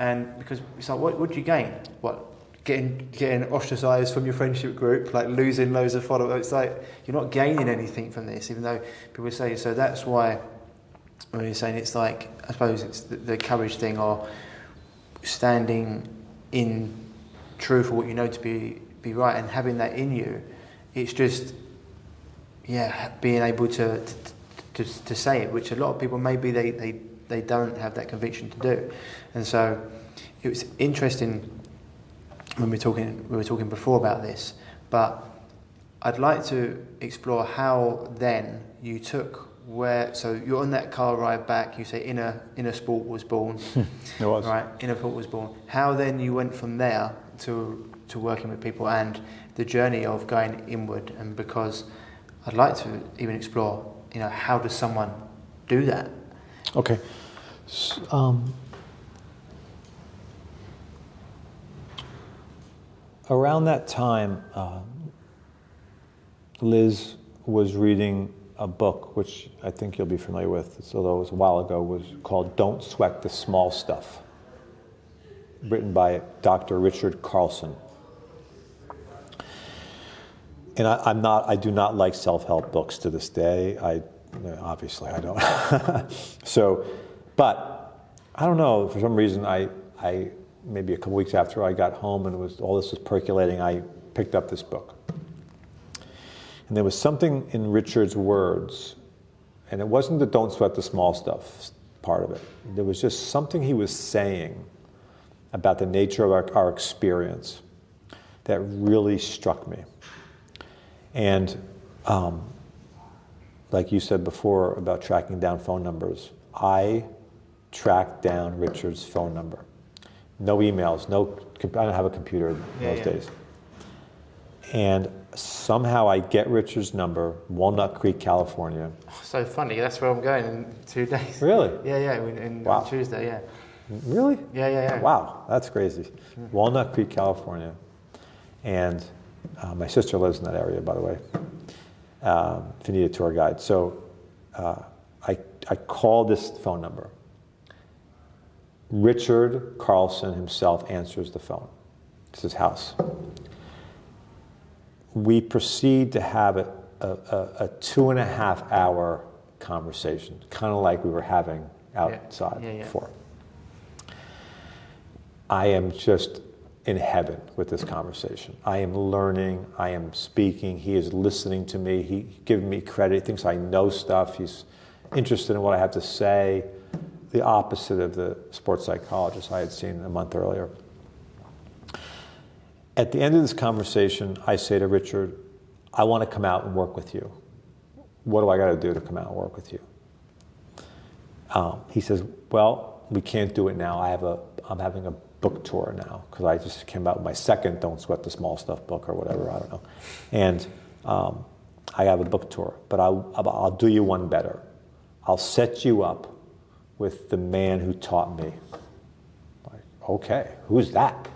and because it's like, what do you gain? What getting getting ostracized from your friendship group, like losing loads of followers. It's like you're not gaining anything from this, even though people say so. That's why when you're saying it's like, I suppose it's the, the courage thing or standing in truth for what you know to be be right and having that in you. It's just, yeah, being able to, to, to, to say it, which a lot of people maybe they, they, they don't have that conviction to do. And so it was interesting when we were talking, we were talking before about this, but I'd like to explore how then you took where so you're on that car ride back you say inner inner sport was born. It was. Right inner sport was born. How then you went from there to to working with people and the journey of going inward and because I'd like to even explore you know how does someone do that? Okay. Um, around that time uh, Liz was reading a book, which I think you'll be familiar with, although it was a while ago, was called Don't Sweat the Small Stuff, written by Dr. Richard Carlson. And I, am not, I do not like self-help books to this day. I, obviously I don't. so, but I don't know, for some reason I, I, maybe a couple weeks after I got home and was, all this was percolating, I picked up this book. And there was something in Richard's words, and it wasn't the don't sweat the small stuff part of it. There was just something he was saying about the nature of our, our experience that really struck me. And um, like you said before about tracking down phone numbers, I tracked down Richard's phone number. No emails, no, I don't have a computer in yeah, those yeah. days. And somehow I get Richard's number, Walnut Creek, California. Oh, so funny. That's where I'm going in two days. Really? yeah, yeah. In, wow. Tuesday, yeah. Really? Yeah, yeah, yeah. Wow, that's crazy. Walnut Creek, California, and uh, my sister lives in that area, by the way. Um, if you need a tour guide, so uh, I I call this phone number. Richard Carlson himself answers the phone. It's his house we proceed to have a, a, a two and a half hour conversation, kind of like we were having outside yeah. Yeah, yeah. before. I am just in heaven with this conversation. I am learning, I am speaking, he is listening to me, he giving me credit, he thinks I know stuff, he's interested in what I have to say, the opposite of the sports psychologist I had seen a month earlier. At the end of this conversation, I say to Richard, I want to come out and work with you. What do I got to do to come out and work with you? Um, he says, Well, we can't do it now. I have a, I'm having a book tour now because I just came out with my second Don't Sweat the Small Stuff book or whatever, I don't know. And um, I have a book tour, but I'll, I'll do you one better. I'll set you up with the man who taught me. Like, okay, who's that?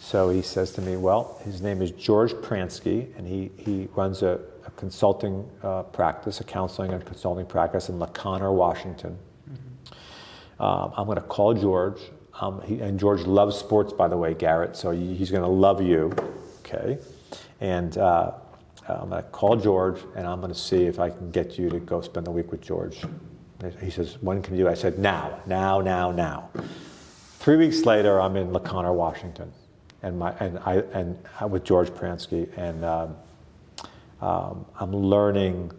So he says to me, well, his name is George Pransky, and he, he runs a, a consulting uh, practice, a counseling and consulting practice in La Conner, Washington. Mm-hmm. Um, I'm going to call George. Um, he, and George loves sports, by the way, Garret, so he's going to love you. Okay. And uh, I'm going to call George, and I'm going to see if I can get you to go spend the week with George. He says, when can you? I said, now, now, now, now. Three weeks later, I'm in La Conner, Washington and my and I and with George Pransky, and um, um, I'm learning.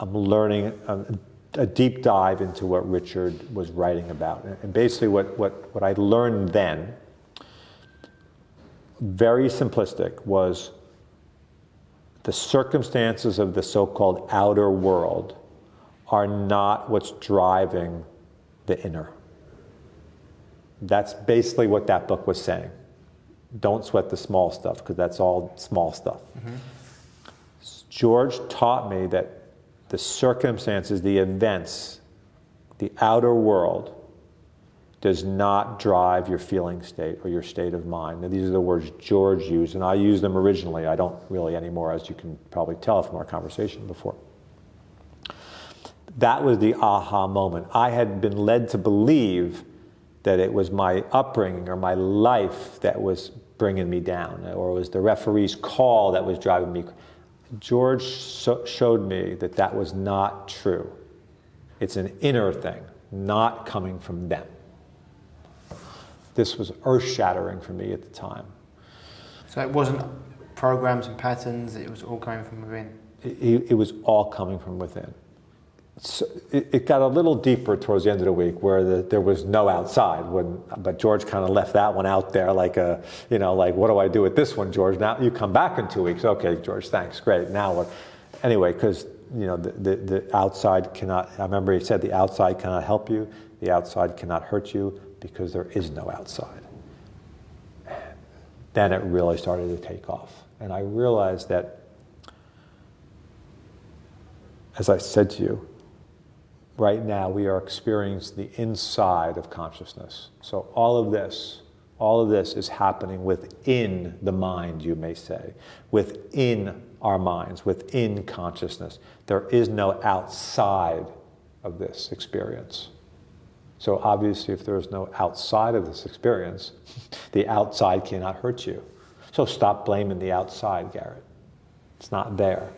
I'm learning a, a, deep dive into what Richard was writing about, and basically what what what I learned then. Very simplistic was the circumstances of the so-called outer world are not what's driving the inner. That's basically what that book was saying don't sweat the small stuff because that's all small stuff. Mm-hmm. George taught me that the circumstances, the events, the outer world does not drive your feeling state or your state of mind. Now, these are the words George used, and I used them originally. I don't really anymore, as you can probably tell from our conversation before. That was the aha moment. I had been led to believe that it was my upbringing or my life that was bringing me down, or it was the referee's call that was driving me. George so showed me that that was not true. It's an inner thing, not coming from them. This was earth shattering for me at the time. So it wasn't programs and patterns, it was all coming from within. It, it was all coming from within. So it, it, got a little deeper towards the end of the week where the, there was no outside when, but George kind of left that one out there like a, you know, like, what do I do with this one, George? Now you come back in two weeks. Okay, George, thanks. Great. Now what? Anyway, because, you know, the, the, the outside cannot, I remember he said the outside cannot help you, the outside cannot hurt you because there is no outside. Then it really started to take off. And I realized that, as I said to you, right now we are experiencing the inside of consciousness. So all of this, all of this is happening within the mind, you may say, within our minds, within consciousness. There is no outside of this experience. So obviously, if there is no outside of this experience, the outside cannot hurt you. So stop blaming the outside, Garret. It's not there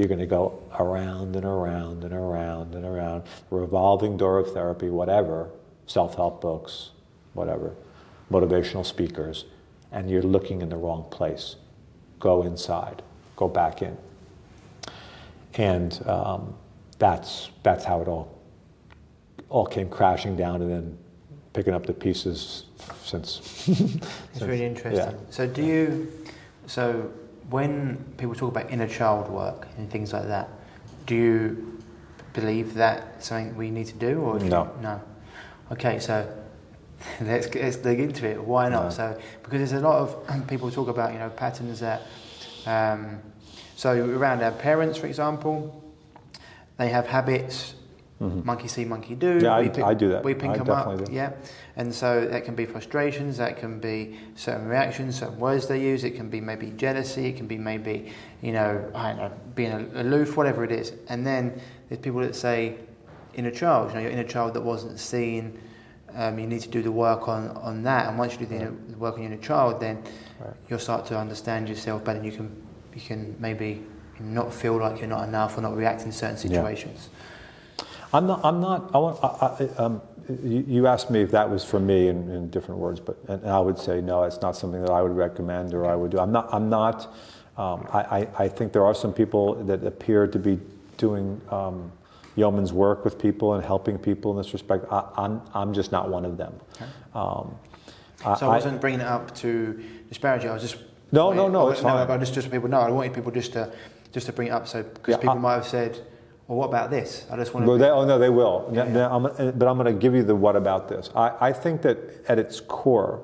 you're going to go around and around and around and around, revolving door of therapy, whatever, self help books, whatever, motivational speakers, and you're looking in the wrong place. Go inside, go back in. And um, that's, that's how it all, all came crashing down and then picking up the pieces since. it's since, really interesting. Yeah. So, do you, so when people talk about inner child work and things like that, do you believe that something we need to do or no? no. Okay, so let's let's dig into it. Why not? No. So because there's a lot of people talk about you know patterns that. Um, so around our parents, for example, they have habits Mm-hmm. Monkey see, monkey do. Yeah, I, pick, I do that. We pick I them up. Do. Yeah, and so that can be frustrations. That can be certain reactions, certain words they use. It can be maybe jealousy. It can be maybe you know I don't know being aloof, whatever it is. And then there's people that say inner child. You know, your inner child that wasn't seen. Um, you need to do the work on, on that, and once you do the, inner, the work on your inner child, then right. you'll start to understand yourself better. And you can you can maybe not feel like you're not enough or not react in certain situations. Yeah. I'm not. I'm not. I want. I, I, um, you, you, asked me if that was for me in, in, different words, but and I would say no. It's not something that I would recommend or I would do. I'm not. I'm not. Um, I, I, think there are some people that appear to be doing um, yeoman's work with people and helping people in this respect. I, am I'm, I'm just not one of them. Okay. Um, so I, wasn't bringing it up to disparage you. I was just no, no, no. It's no, fine. But just just people know, I wanted people just to just to bring it up so because yeah, people might have said well, what about this? I just want to. Well, they, oh no, they will. Yeah, yeah. I'm, but I'm going to give you the what about this. I, I think that at its core,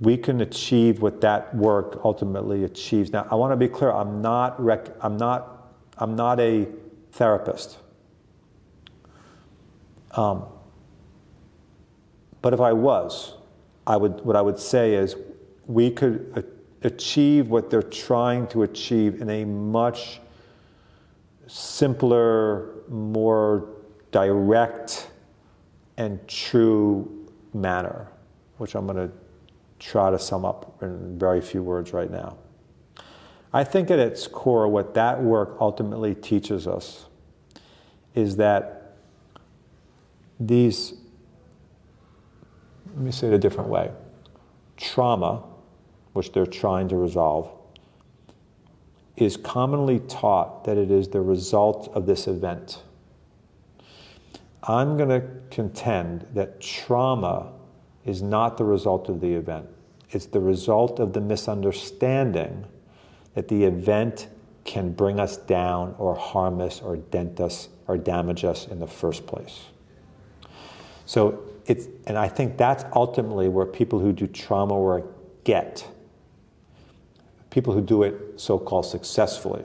we can achieve what that work ultimately achieves. Now, I want to be clear. I'm not. Rec- I'm not. I'm not a therapist. Um, but if I was, I would. What I would say is, we could a- achieve what they're trying to achieve in a much simpler, more direct, and true manner, which I'm going to try to sum up in very few words right now. I think at its core, what that work ultimately teaches us is that these, let me say it a different way trauma, which they're trying to resolve, is commonly taught that it is the result of this event. I'm going to contend that trauma is not the result of the event. It's the result of the misunderstanding that the event can bring us down or harm us or dent us or damage us in the first place. So it's, and I think that's ultimately where people who do trauma work get people who do it so called successfully,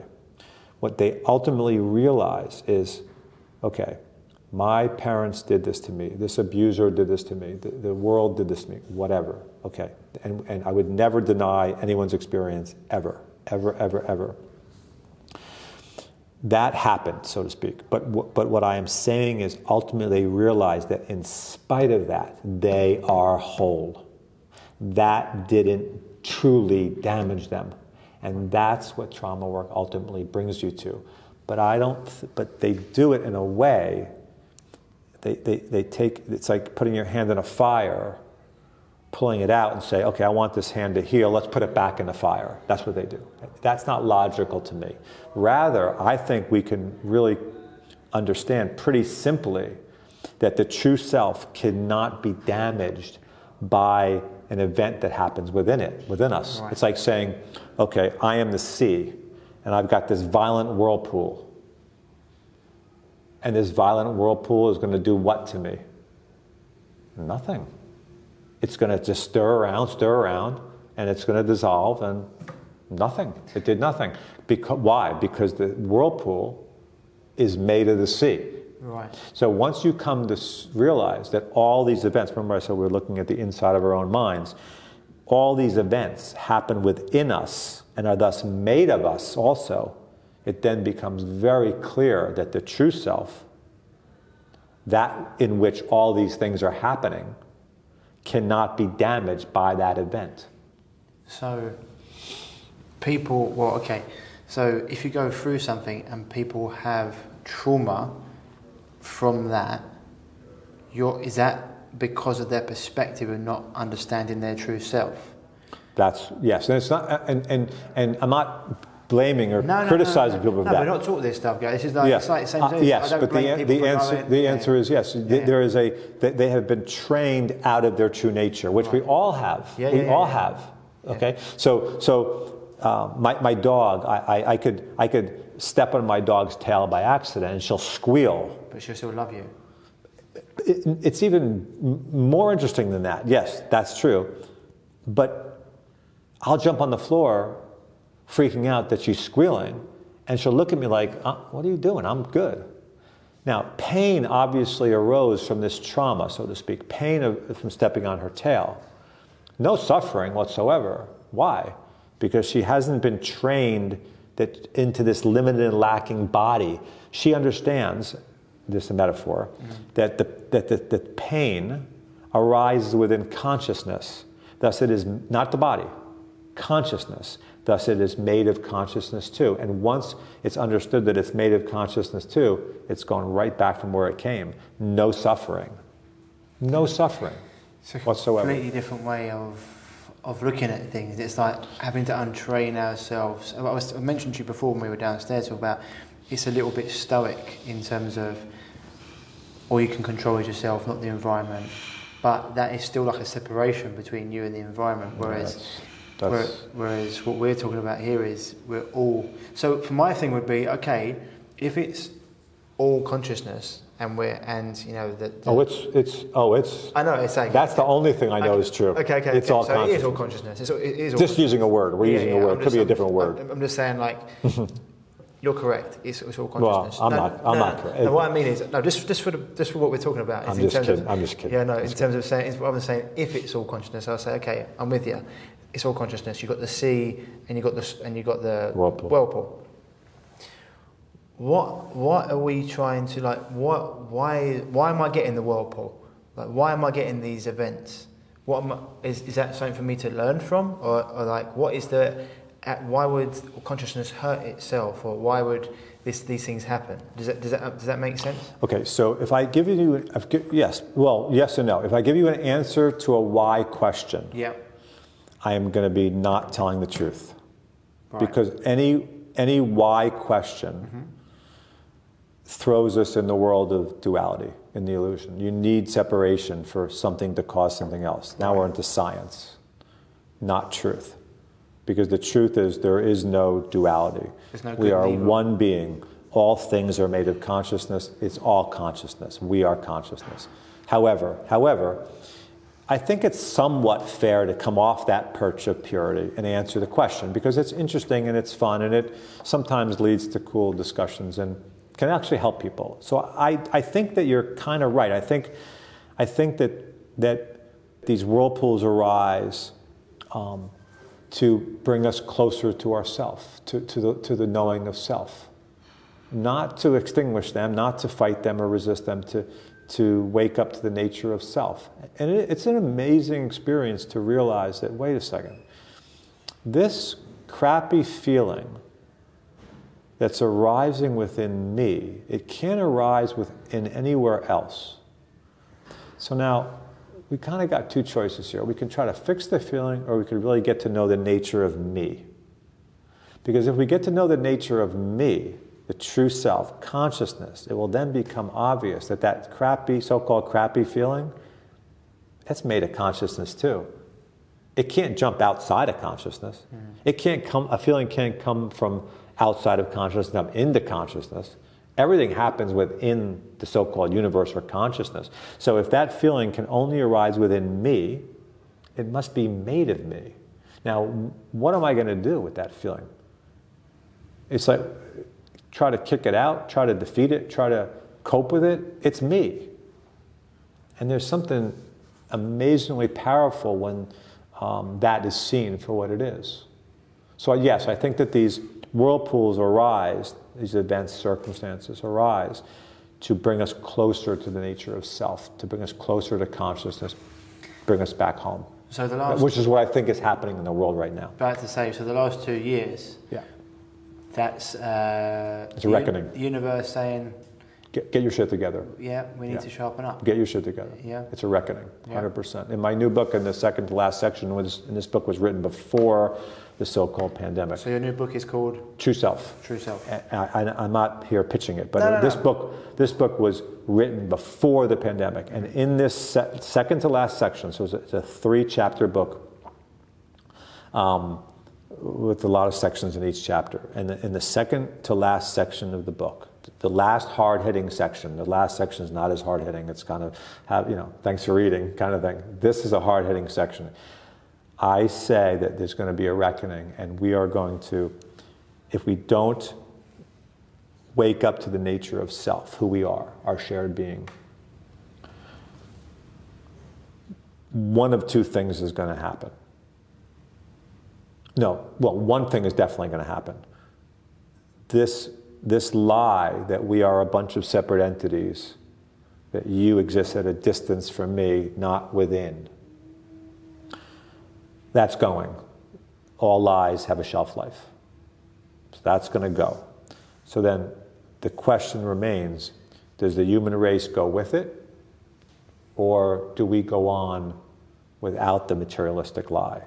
what they ultimately realize is okay, my parents did this to me, this abuser did this to me, the, the world did this to me, whatever, okay. And, and I would never deny anyone's experience ever, ever, ever, ever. That happened, so to speak. But, w- but what I am saying is ultimately realize that in spite of that, they are whole. That didn't truly damage them. And that's what trauma work ultimately brings you to. But I don't, but they do it in a way, they, they, they take, it's like putting your hand in a fire, pulling it out and say, okay, I want this hand to heal, let's put it back in the fire. That's what they do. That's not logical to me. Rather, I think we can really understand pretty simply that the true self cannot be damaged by an event that happens within it, within us. Right. It's like saying, okay, I am the sea, and I've got this violent whirlpool. And this violent whirlpool is going to do what to me? Nothing. It's going to just stir around, stir around, and it's going to dissolve, and nothing. It did nothing. Because, why? Because the whirlpool is made of the sea. Right. So once you come to realize that all these events, remember I said we're looking at the inside of our own minds, all these events happen within us and are thus made of us also, it then becomes very clear that the true self, that in which all these things are happening, cannot be damaged by that event. So, people, well, okay. So, if you go through something and people have trauma from that, you're, is that because of their perspective and not understanding their true self? That's yes, and it's not, and and and I'm not blaming or No, criticizing no, no. people for no, that. we're not taught this stuff, guys. This is like, it's like the same Uh, thing. yes, but the, an- the answer knowing- the yeah. answer is yes. Yeah. There is a they, they have been trained out of their true nature, which we all have. Yeah, we yeah, yeah, all yeah. have. Okay, so so uh, my my dog, I, I I could I could step on my dog's tail by accident, and she'll squeal. But she'll still love you. It, it's even more interesting than that. Yes, that's true, but I'll jump on the floor, freaking out that she's squealing, and she'll look at me like, uh, "What are you doing? I'm good." Now, pain obviously arose from this trauma, so to speak, pain of, from stepping on her tail. No suffering whatsoever. Why? Because she hasn't been trained that into this limited and lacking body. She understands, this is a metaphor, that, the, that the, the pain arises within consciousness. Thus, it is not the body, consciousness. Thus, it is made of consciousness too. And once it's understood that it's made of consciousness too, it's gone right back from where it came. No suffering. No suffering It's a whatsoever. completely different way of of looking at things. It's like having to untrain ourselves. I, was, I mentioned to you before when we were downstairs about it's a little bit stoic in terms of all you can control is yourself, not the environment. But that is still like a separation between you and the environment. Whereas, That's- where- that's- whereas what we're talking about here is we're all. So for my thing would be okay if it's all consciousness and we're and you know that. Oh, it's it's oh, it's. I know it's saying That's the only thing I know Okay. is true. Okay, okay. It's okay. all so It is all consciousness. It's, all- it is all Just using a word. We're Yeah, using yeah, a I'm word. Could just- be a I'm- different word. I'm, I'm just saying, like, you're correct. It's, it's all Well, consciousness. I'm no, not- I'm no, not correct. No, what I mean is, no, just just for the, just for what we're talking about. Is I'm in just terms kidding. Of, I'm just kidding. Yeah, no. In terms of saying, rather than saying if it's all consciousness, I'll say, okay, I'm with you. It's all consciousness. You have got the sea, and you've got the and you got the Whirlpool. whirlpool. What what are we trying to like? What why why am I getting the whirlpool? Like why am I getting these events? What am I, is is that something for me to learn from, or, or like what is the at, why would consciousness hurt itself, or why would this these things happen? Does that does that does that make sense? Okay, so if I give you, if, yes, well, yes and no. If I give you an answer to a why question, Yeah. I am going to be not telling the truth, Right. because any any why question mm-hmm. throws us in the world of duality, in the illusion. You need separation for something to cause something else. Now we're into science, not truth. Because the truth is there is no duality. No we are evil. one being. All things are made of consciousness. It's all consciousness. We are consciousness. However, however, I think it's somewhat fair to come off that perch of purity and answer the question because it's interesting and it's fun and it sometimes leads to cool discussions and can actually help people. So I, I think that you're kind of right. I think, I think that, that these whirlpools arise um, to bring us closer to ourself, to, to, the, to the knowing of self. Not to extinguish them, not to fight them or resist them, to, to wake up to the nature of self. And it, it's an amazing experience to realize that, wait a second, this crappy feeling that's arising within me, it can't arise within anywhere else. So now, we kind of got two choices here. We can try to fix the feeling, or we can really get to know the nature of me. Because if we get to know the nature of me, the true self, consciousness, it will then become obvious that that crappy, so called crappy feeling, that's made of consciousness too. It can't jump outside of consciousness. Mm. It can't come, a feeling can't come from outside of consciousness into consciousness. Everything happens within the so called universe or consciousness. So if that feeling can only arise within me, it must be made of me. Now, what am I going to do with that feeling? It's like try to kick it out, try to defeat it, try to cope with it. It's me. And there's something amazingly powerful when um, that is seen for what it is. So, yes, I think that these whirlpools arise, these advanced circumstances arise to bring us closer to the nature of self, to bring us closer to consciousness, bring us back home. So the last, which is what I think is happening in the world right now. About to say, so the last two years, yeah, that's uh, it's a reckoning. The universe saying, get, get your shit together. Yeah, we need yeah. to sharpen up. Get your shit together. Yeah, it's a reckoning, hundred yeah. percent. In my new book, in the second to last section, was in this book was written before the so-called pandemic. So your new book is called True Self. True Self. I, am not here pitching it, but no, no, this no. book this book was written before the pandemic, and in this se- second to last section, so it's a, it's a three-chapter book. Um, with a lot of sections in each chapter. And in the second to last section of the book, the last hard hitting section, the last section is not as hard hitting. It's kind of, have, you know, thanks for reading kind of thing. This is a hard hitting section. I say that there's going to be a reckoning, and we are going to, if we don't wake up to the nature of self, who we are, our shared being, one of two things is going to happen no, well, one thing is definitely going to happen. This, this lie that we are a bunch of separate entities, that you exist at a distance from me, not within, that's going. All lies have a shelf life. So that's going to go. So then the question remains does the human race go with it? Or do we go on without the materialistic lie?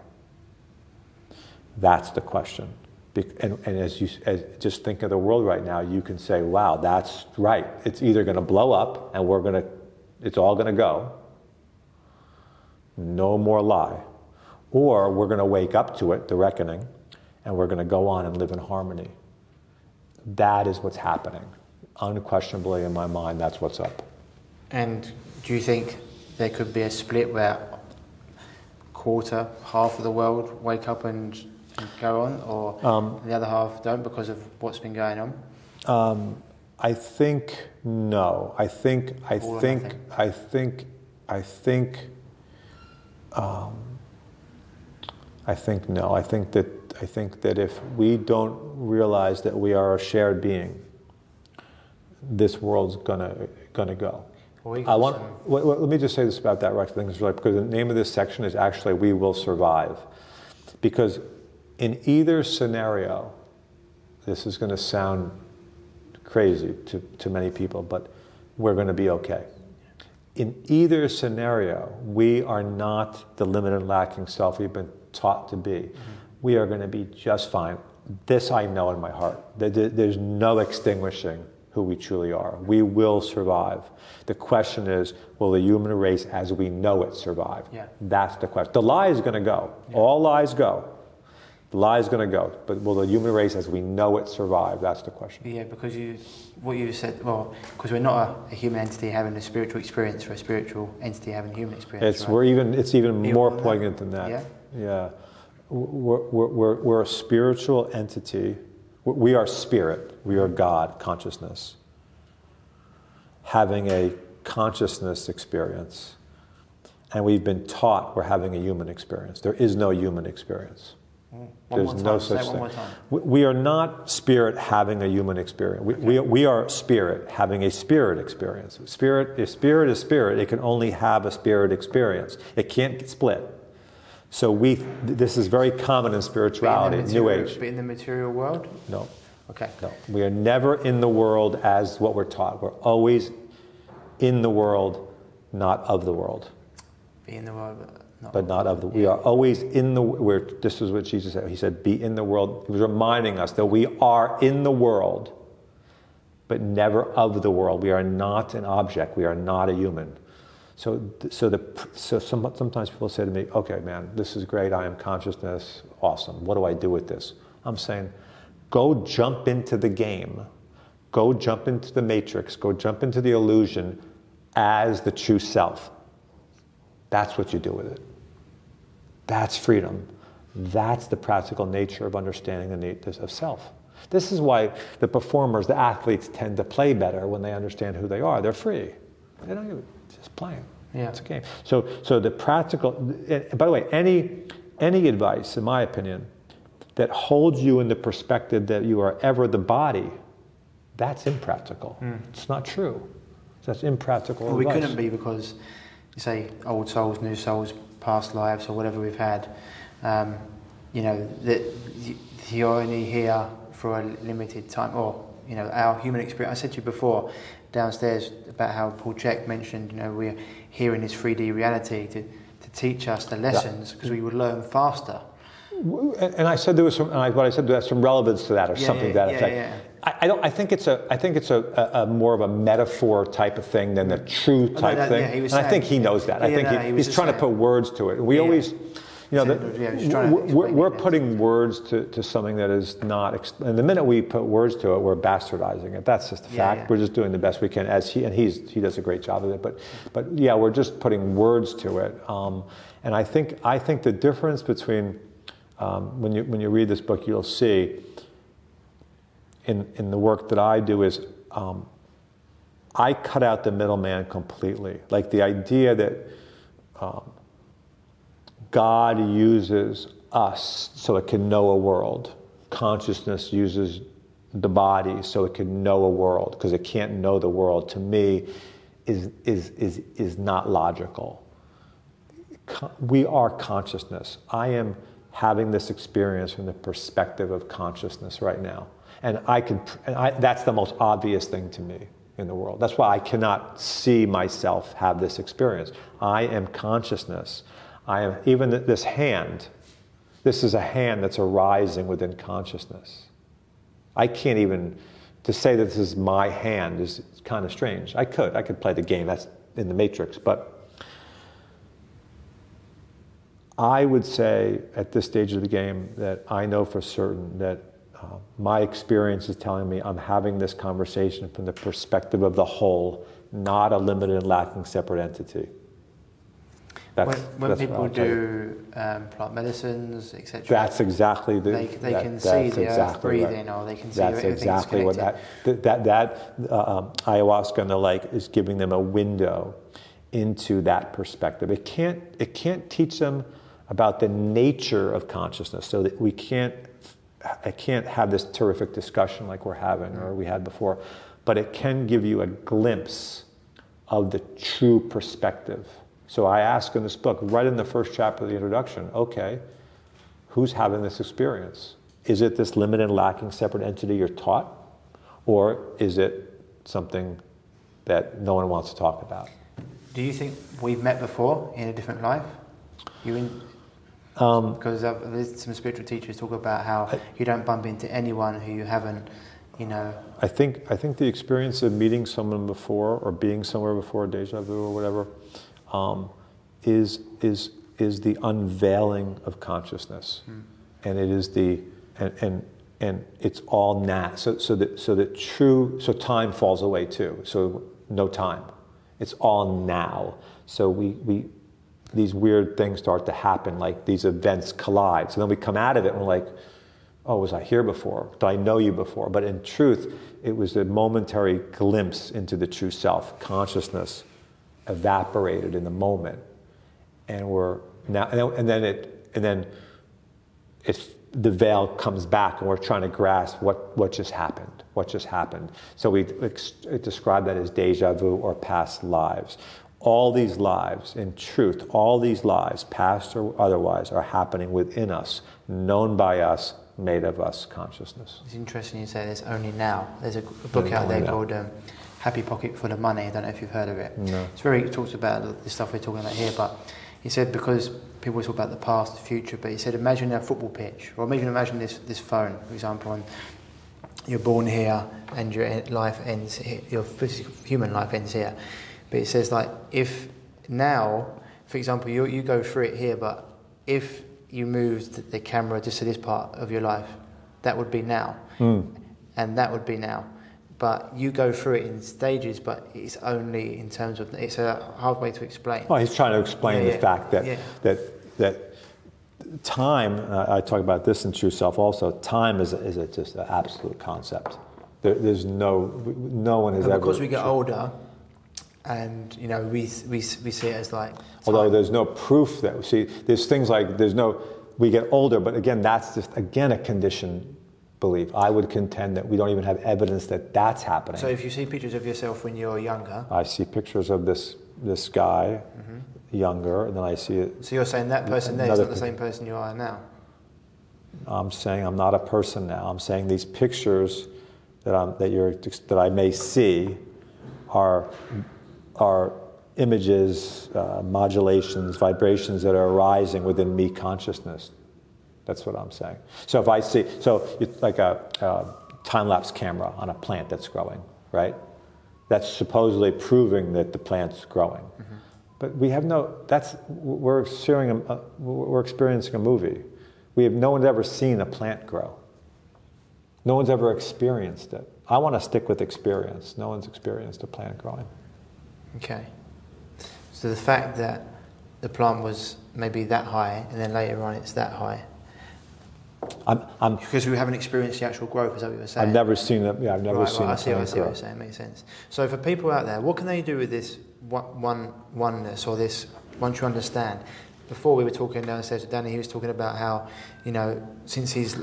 That's the question. And, and as you as, just think of the world right now, you can say, wow, that's right. It's either going to blow up and we're going to, it's all going to go. No more lie. Or we're going to wake up to it, the reckoning, and we're going to go on and live in harmony. That is what's happening. Unquestionably, in my mind, that's what's up. And do you think there could be a split where quarter, half of the world wake up and go on, or um, the other half don't because of what's been going on? Um, I think no. I think I All think I think I think um, I think no. I think that I think that if we don't realize that we are a shared being, this world's gonna gonna go. Well, I want. Let, let, me just say this about that right thing, because the name of this section is actually "We Will Survive," because in either scenario, this is going to sound crazy to, to many people, but we're going to be okay. In either scenario, we are not the limited and lacking self we've been taught to be. Mm-hmm. We are going to be just fine. This I know in my heart. There's no extinguishing who we truly are. We will survive. The question is, will the human race as we know it survive? Yeah. That's the question. The lie is going to go. Yeah. All lies go. The lie is going to go, but will the human race as we know it survive? That's the question. Yeah, because you, what you said, well, because we're not a, a, human entity having a spiritual experience, or a spiritual entity having a human experience. It's right? we're even. It's even, even more poignant that. than that. Yeah. Yeah. We're, we're, we're, we're a spiritual entity. We are spirit. We are God, consciousness. Having a consciousness experience. And we've been taught we're having a human experience. There is no human experience. Hmm. There's no such thing. We are not spirit having a human experience. We, okay. we, we, are spirit having a spirit experience. Spirit, if spirit is spirit, it can only have a spirit experience. It can't get split. So we, this is very common in spirituality, in New Age. But in the material world? No. Okay. No. We are never in the world as what we're taught. We're always in the world, not of the world. be in the world, not. but not of the. We are always in the. Where this is what Jesus said. He said, "Be in the world." He was reminding us that we are in the world, but never of the world. We are not an object. We are not a human. So, so the so some, sometimes people say to me, "Okay, man, this is great. I am consciousness. Awesome. What do I do with this?" I'm saying, go jump into the game. Go jump into the matrix. Go jump into the illusion as the true self. That's what you do with it. That's freedom. That's the practical nature of understanding the nature of self. This is why the performers, the athletes, tend to play better when they understand who they are. They're free. They don't even just playing. Yeah. It's a game. So, so the practical. Eh, eh, by the way, any any advice, in my opinion, that holds you in the perspective that you are ever the body, that's impractical. Hmm. It's not true. That's impractical. Well, we couldn't be because, you say, old souls, new souls, past lives, or whatever we've had. Um, you know that you're only here for a limited time, or you know our human experience. I said to you before downstairs about how Paul Chek mentioned, you know, we're here in this 3D reality to, to teach us the lessons because we would learn faster. And I said there was some, and I, what I said there was some relevance to that or Yeah, something yeah, to that yeah, effect. Yeah. I, I don't. I think it's a. I think it's a, a, a more of a metaphor type of thing than the true no, type no, thing. yeah, and I think he knows that. I think no, he, he he's trying to put words to it. We Yeah. always, you know, the- yeah, he was trying to we're, we're putting words to, to something that is not. And the minute we put words to it, we're bastardizing it. That's just a Yeah, fact. yeah. We're just doing the best we can. As he and he's he does a great job of it. But but yeah, we're just putting words to it. Um, and I think I think the difference between um, when you when you read this book, you'll see in in the work that I do is um, I cut out the middleman completely. Like the idea that um, God uses us so it can know a world. Consciousness uses the body so it can know a world because it can't know the world. To me, is is is is not logical we are consciousness. I am having this experience from the perspective of consciousness right now. And I can, and I, that's the most obvious thing to me in the world. That's why I cannot see myself have this experience. I am consciousness. I am, even this hand, this is a hand that's arising within consciousness. I can't even, to say that this is my hand is kind of strange. I could, I could play the game, that's in the matrix, but I would say at this stage of the game that I know for certain that uh, my experience is telling me I'm having this conversation from the perspective of the whole, not a limited and lacking separate entity. That's, when when that's people I'll tell you. do um, plant medicines, etc., That's exactly the. they, they that- can see the earth exactly right. breathing, or they can see That's exactly what that that that, that uh, um, ayahuasca and the like is giving them a window into that perspective. It can't it can't teach them about the nature of consciousness, so that we can't I can't have this terrific discussion like we're having or we had before, but it can give you a glimpse of the true perspective. So I ask in this book, right in the first chapter of the introduction, okay, who's having this experience? Is it this limited lacking separate entity you're taught? Or is it something that no one wants to talk about? Do you think we've met before in a different life? You in, Um, because I've listened to some spiritual teachers talk about how you don't bump into anyone who you haven't, you know. I think I think the experience of meeting someone before or being somewhere before, deja vu or whatever, um, is is is the unveiling of consciousness, and it is the and and and it's all now. So so that so that true so time falls away too. So no time, it's all now. So we we these weird things start to happen, like these events collide. So then we come out of it and we're like, oh, was I here before? Did I know you before? But in truth, it was a momentary glimpse into the true self. Consciousness evaporated in the moment. And we're now, and then, it, and then it's, the veil comes back and we're trying to grasp what, what just happened, what just happened. So we ex- describe that as deja vu or past lives. All these lives, in truth, all these lives, past or otherwise, are happening within us, known by us, made of us consciousness. It's interesting you say this only now. There's a, a book out there now. called um, Happy Pocket Full of Money. I don't know if you've heard of it. No. It's very, it talks about the stuff we're talking about here, but he said because people talk about the past, the future, but he said imagine a football pitch, or maybe imagine this this phone, for example, and you're born here and your life ends here, your physical, human life ends here. But it says like if now, for example, you you go through it here, but if you moved the camera just to this part of your life, that would be now, and that would be now. But you go through it in stages, but it's only in terms of it's a hard way to explain. Well, he's trying to explain Yeah, the yeah. fact that Yeah. that that time. Uh, I talk about this in True Self also. Time is a, is a, just an absolute concept. There, there's no no one has And ever. because we get older, and you know we we, we see it as like Although there's no proof that we see, there's things like there's no. We get older, but again, that's just again a conditioned belief. I would contend that we don't even have evidence that that's happening. So if you see pictures of yourself when you're younger, I see pictures of this this guy, Mm-hmm. younger, and then I see it. so you're saying that person there is not the same person you are now. I'm saying I'm not a person now. I'm saying these pictures that I'm that you're that I may see are are images, uh, modulations, vibrations that are arising within me consciousness. That's what I'm saying. So if I see, so it's like a, a time lapse camera on a plant that's growing, right? That's supposedly proving that the plant's growing. But we have no, that's, we're, experiencing a, we're experiencing a movie. We have, no one's ever seen a plant grow. No one's ever experienced it. I want to stick with experience. No one's experienced a plant growing. Okay. So the fact that the plant was maybe that high, and then later on it's that high, I'm, I'm, because we haven't experienced the actual growth, is that what you're saying? I've never seen it. Yeah, I've never right, seen right, I see, I see what you're saying. Makes sense. So for people out there, what can they do with this one oneness or this once you understand? Before we were talking downstairs with Danny, he was talking about how you know since he's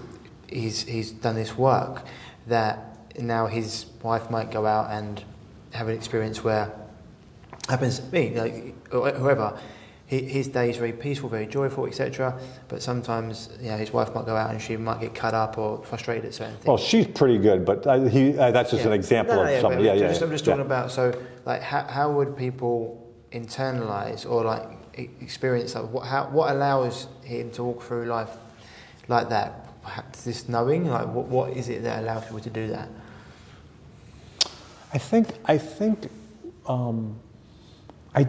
he's he's done this work that now his wife might go out and have an experience where happens to me like whoever. He, his day is very peaceful, very joyful, etc. But sometimes, you know, his wife might go out and she might get cut up or frustrated at certain things. Well, she's pretty good, but uh, he, uh, that's just Yeah. an example No, no, of something. Yeah, yeah, just, yeah. I'm just yeah. talking about so like how, how would people internalize or like experience like what how, what allows him to walk through life like that? Ha- This knowing, like what what is it that allows people to do that? I think I think um, I,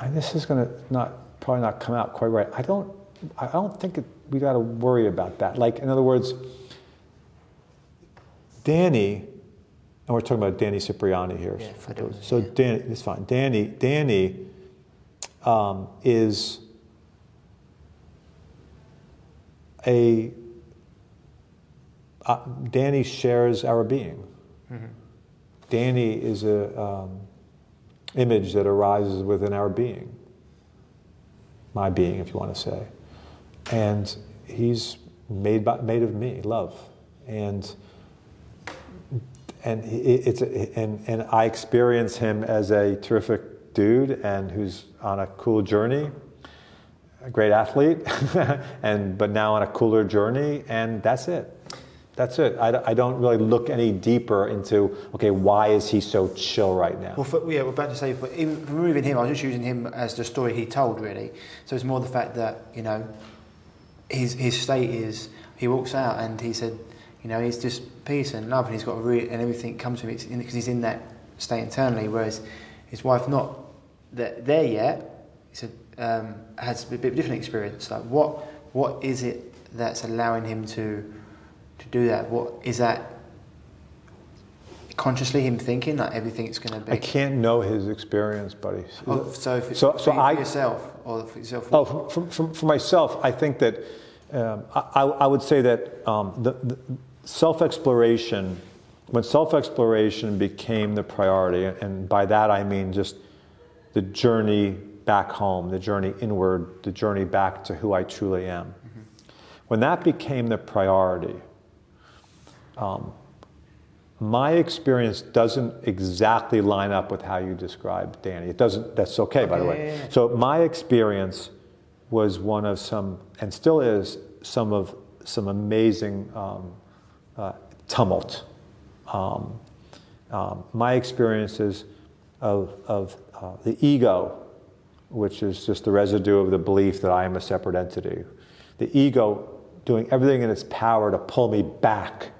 I this is going to not probably not come out quite right. I don't I don't think it, we got to worry about that. Like in other words, Danny, and we're talking about Danny Cipriani here. Yeah, for those, so yeah. Danny, it's fine. Danny Danny um, is a uh, Danny shares our being. Danny is a um, image that arises within our being, my being, if you want to say, and he's made by, made of me, love, and and it's and and I experience him as a terrific dude and who's on a cool journey, a great athlete, and but now on a cooler journey, and that's it. That's it. I, I don't really look any deeper into okay, why is he so chill right now? Well, for, yeah, we're about to say, but even removing him, I was just using him as the story he told, really. So it's more the fact that you know, his his state is he walks out and he said, you know, he's just peace and love, and he's got a and everything comes to him because he's in that state internally. Whereas his wife not there yet. He said um, has a bit of a different experience. Like what what is it that's allowing him to do that? What is that? Consciously, him thinking like everything's going to be. I can't know his experience, buddy. Oh, so, if it's So- for, so for I- yourself or for yourself. Oh, for, for, for myself, I think that um, I, I would say that um, the, the self exploration, when self exploration became the priority, and by that I mean just the journey back home, the journey inward, the journey back to who I truly am. When that became the priority, um, my experience doesn't exactly line up with how you described Danny. It doesn't. That's okay, by the way. yeah, yeah, yeah. So my experience was one of some, and still is some of some amazing um, uh, tumult. Um, um, my experiences of, of uh, the ego which is just the residue of the belief that I am a separate entity. The ego doing everything in its power to pull me back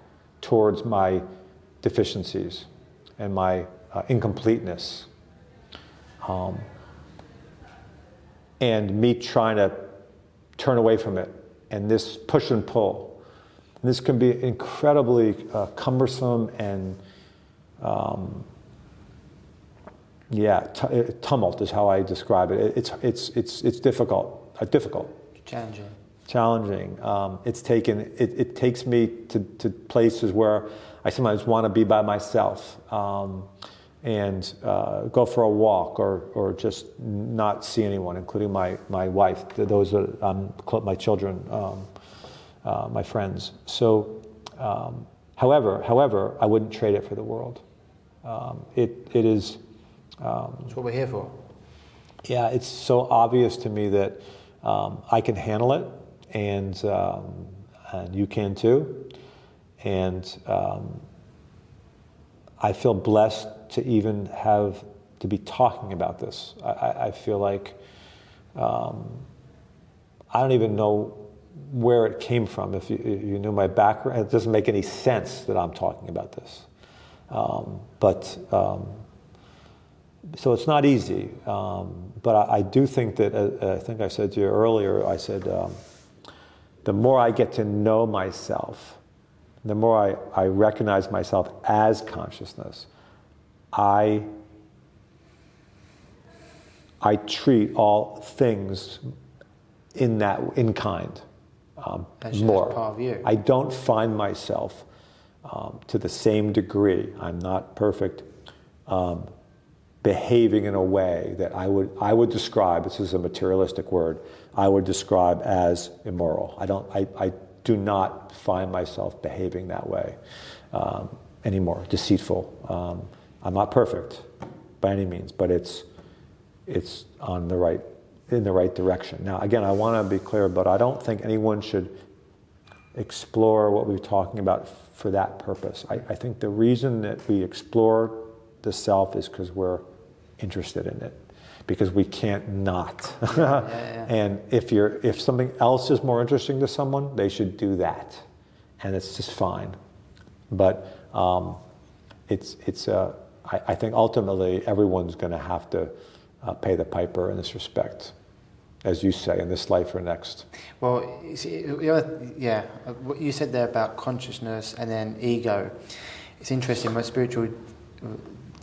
towards my deficiencies and my uh, incompleteness. Um, and me trying to turn away from it, and this push and pull. And this can be incredibly uh, cumbersome and, um, yeah, t- tumult is how I describe it. It's, it's, it's, it's difficult, uh, difficult. Challenging. Challenging. Um, it's taken, it, it takes me to, to places where I sometimes want to be by myself. Um, and uh, go for a walk or, or just not see anyone, including my, my wife, those are um, my children, um, uh, my friends. So, um, however, however, I wouldn't trade it for the world. Um, it, it is. Um, That's what we're here for. Yeah, it's so obvious to me that um, I can handle it, and, and you can too. And I feel blessed to even have to be talking about this. I, I feel like um, I don't even know where it came from. If you, if you, knew my background, it doesn't make any sense that I'm talking about this. Um, but um, so it's not easy. Um, but I, I, do think that, uh, I think I said to you earlier, I said, um, the more I get to know myself, the more I, I recognize myself as consciousness, I, I treat all things in that in kind um, more. I don't find myself um, to the same degree. I'm not perfect. Um, behaving in a way that I would I would describe. This is a materialistic word. I would describe as immoral. I don't. I, I do not find myself behaving that way um, anymore. Deceitful. Um, I'm not perfect by any means, but it's it's on the right in the right direction. Now, again, I want to be clear, but I don't think anyone should explore what we're talking about for that purpose. I, I think the reason that we explore the self is because we're interested in it, because we can't not. yeah, yeah. and if you're if something else is more interesting to someone, they should do that, and it's just fine. But um, it's it's a I, I think ultimately everyone's going to have to uh, pay the piper in this respect, as you say, in this life or next. Well, see, yeah, what you said there about consciousness and then ego, it's interesting. My spiritual uh,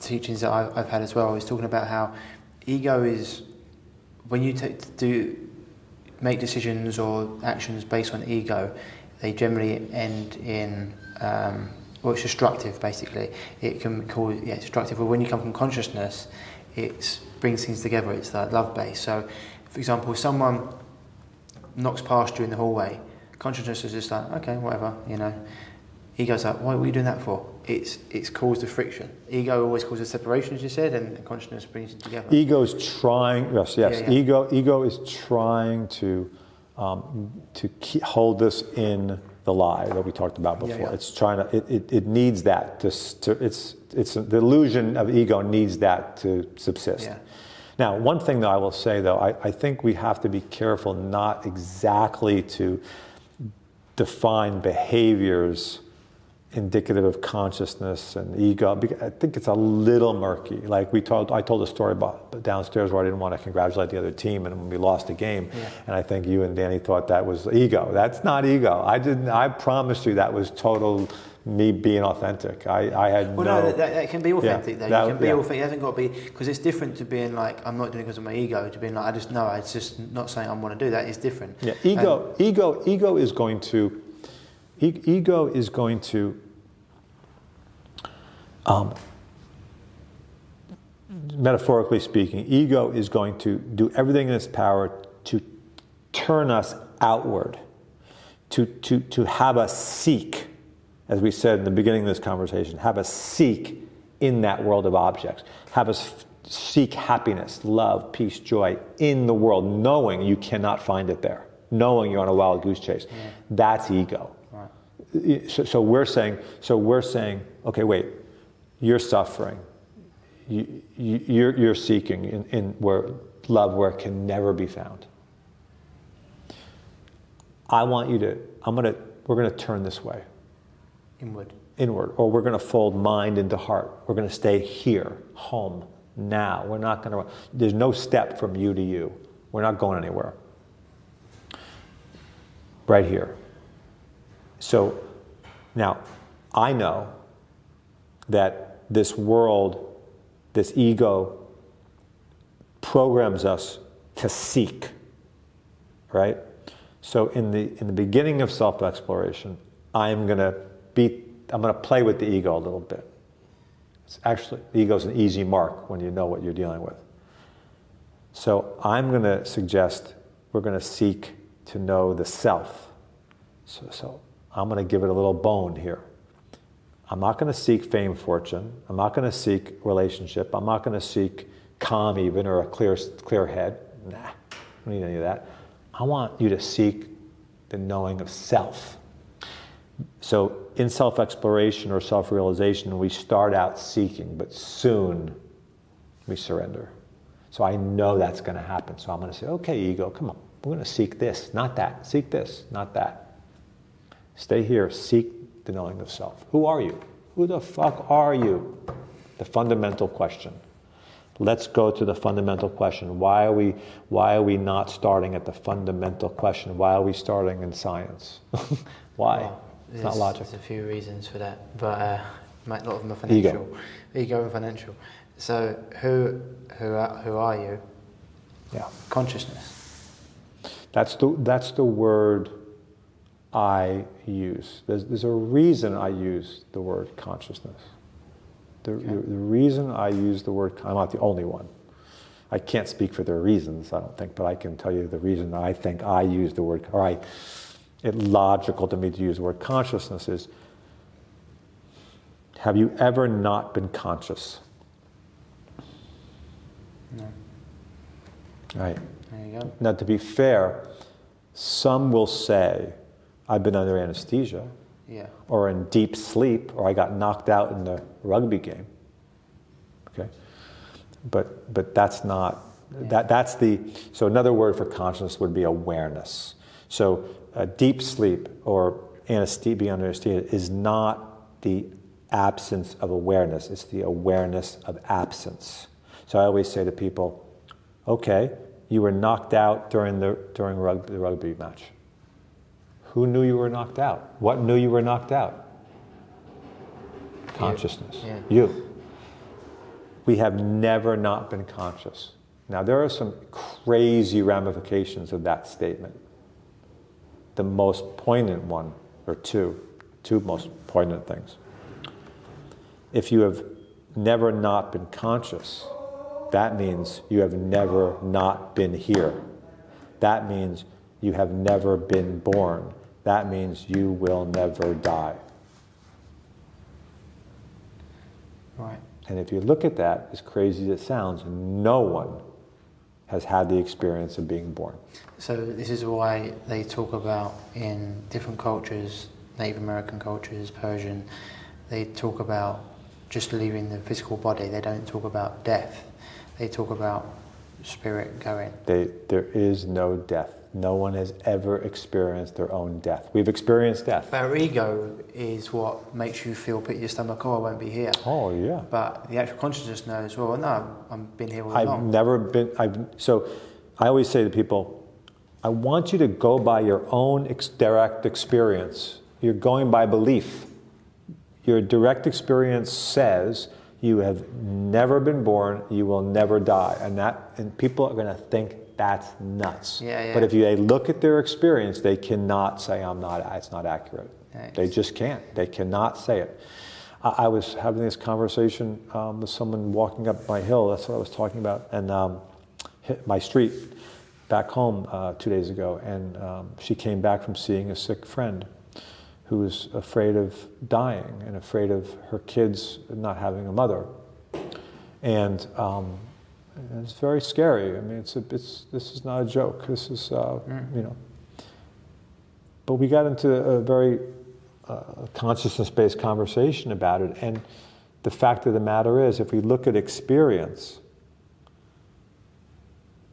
teachings that I've, I've had as well is talking about how ego is when you do make decisions or actions based on ego, they generally end in um, well, it's destructive basically. It can cause yeah, it's destructive. But when you come from consciousness, it brings things together. It's that love base. So, for example, if someone knocks past you in the hallway, consciousness is just like, okay, whatever, you know. Ego's like, why were you doing that for? It's it's caused the friction. Ego always causes separation, as you said, and consciousness brings it together. Ego is trying. Yes, yes. Yeah, yeah. Ego ego is trying to um, to keep, hold this in the lie that we talked about before. Yeah. It's trying to, it, it, it needs that to, to, it's, it's the illusion of ego needs that to subsist. Yeah. Now, one thing that I will say though, I, I think we have to be careful not exactly to define behaviors indicative of consciousness and ego. I think it's a little murky. Like we told, I told a story about downstairs where I didn't want to congratulate the other team, and when we lost a game, yeah. and I think you and Danny thought that was ego. That's not ego. I didn't. I promise you that was total me being authentic. I, I had well, no. no that, that, can be authentic. Yeah, though. That, you can be yeah. authentic. It hasn't got to be because it's different to being like I'm not doing it because of my ego. To being like I just know it's just not saying I want to do that. It's different. Yeah, ego, um, ego, ego is going to. ego is going to um, metaphorically speaking, ego is going to do everything in its power to turn us outward, to, to, to have us seek, as we said in the beginning of this conversation, have us seek in that world of objects, have us seek happiness, love, peace, joy in the world, knowing you cannot find it there, knowing you're on a wild goose chase. Yeah. That's ego. Right. So, so we're saying, so we're saying, okay, wait, you're suffering. You, you, you're seeking in, in where love where it can never be found. I want you to, I'm to, we're going to turn this way, Inward. inward, or we're going to fold mind into heart. We're going to stay here, home, now. We're not going to, there's no step from you to you. We're not going anywhere. Right here. So now, I know that this world, this ego, programs us to seek, right? So in the in the beginning of self-exploration, I'm gonna be I'm gonna play with the ego a little bit. It's actually the ego's an easy mark when you know what you're dealing with. So I'm gonna suggest we're gonna seek to know the self. So, so I'm gonna give it a little bone here. I'm not going to seek fame, fortune. I'm not going to seek relationship. I'm not going to seek calm, even or a clear, clear head. Nah, I don't need any of that. I want you to seek the knowing of self. So, in self exploration or self realization, we start out seeking, but soon we surrender. So, I know that's going to happen. So, I'm going to say, okay, ego, come on. We're going to seek this, not that. Seek this, not that. Stay here, seek the knowing of self. Who are you? Who the fuck are you? The fundamental question. Let's go to the fundamental question. Why are we why are we not starting at the fundamental question? Why are we starting in science? why? Well, it's not logic. There's a few reasons for that, but uh, a lot of them are financial. Ego. Ego and financial. So who who are, who are you? Yeah. Consciousness. That's the that's the word I use. There's, there's a reason I use the word consciousness. The, Okay. the, the reason I use the word, I'm not the only one. I can't speak for their reasons, I don't think, but I can tell you the reason I think I use the word, or I, it's logical to me to use the word consciousness is have you ever not been conscious? No. Right. There you go. Now, to be fair, some will say, I've been under anesthesia, Yeah. or in deep sleep, or I got knocked out in the rugby game. Okay? But, but that's not, that, that's the, so another word for consciousness would be awareness. So uh, deep sleep or anesthesia, being under anesthesia is not the absence of awareness, it's the awareness of absence. So I always say to people, okay, you were knocked out during the, during rugby, the rugby match. Who knew you were knocked out? What knew you were knocked out? Consciousness. Yeah. You. We have never not been conscious. Now, there are some crazy ramifications of that statement. The most poignant one, or two, two most poignant things. If you have never not been conscious, that means you have never not been here. That means you have never been born. That means you will never die. Right. And if you look at that, as crazy as it sounds, no one has had the experience of being born. So this is why they talk about in different cultures, Native American cultures, Persian, they talk about just leaving the physical body. They don't talk about death. They talk about spirit going. They, there is no death. No one has ever experienced their own death. We've experienced death. Our ego is what makes you feel pit your stomach, oh, I won't be here. Oh, yeah. But the actual consciousness knows, well, no, I've been here all I've along. never been. I've so. I always say to people, I want you to go by your own ex- direct experience. You're going by belief. Your direct experience says you have never been born. You will never die, and that and people are going to think that's nuts. Yeah, yeah. But if you they look at their experience, they cannot say I'm not. It's not accurate. Yeah, They just can't. They cannot say it. I, I was having this conversation um, with someone walking up my hill. That's what I was talking about, and um, hit my street back home uh, two days ago. And um, she came back from seeing a sick friend who was afraid of dying and afraid of her kids not having a mother. And um, it's very scary. I mean, it's, a, it's this is not a joke. This is uh, you know. But we got into a very uh, consciousness-based conversation about it, and the fact of the matter is, if we look at experience,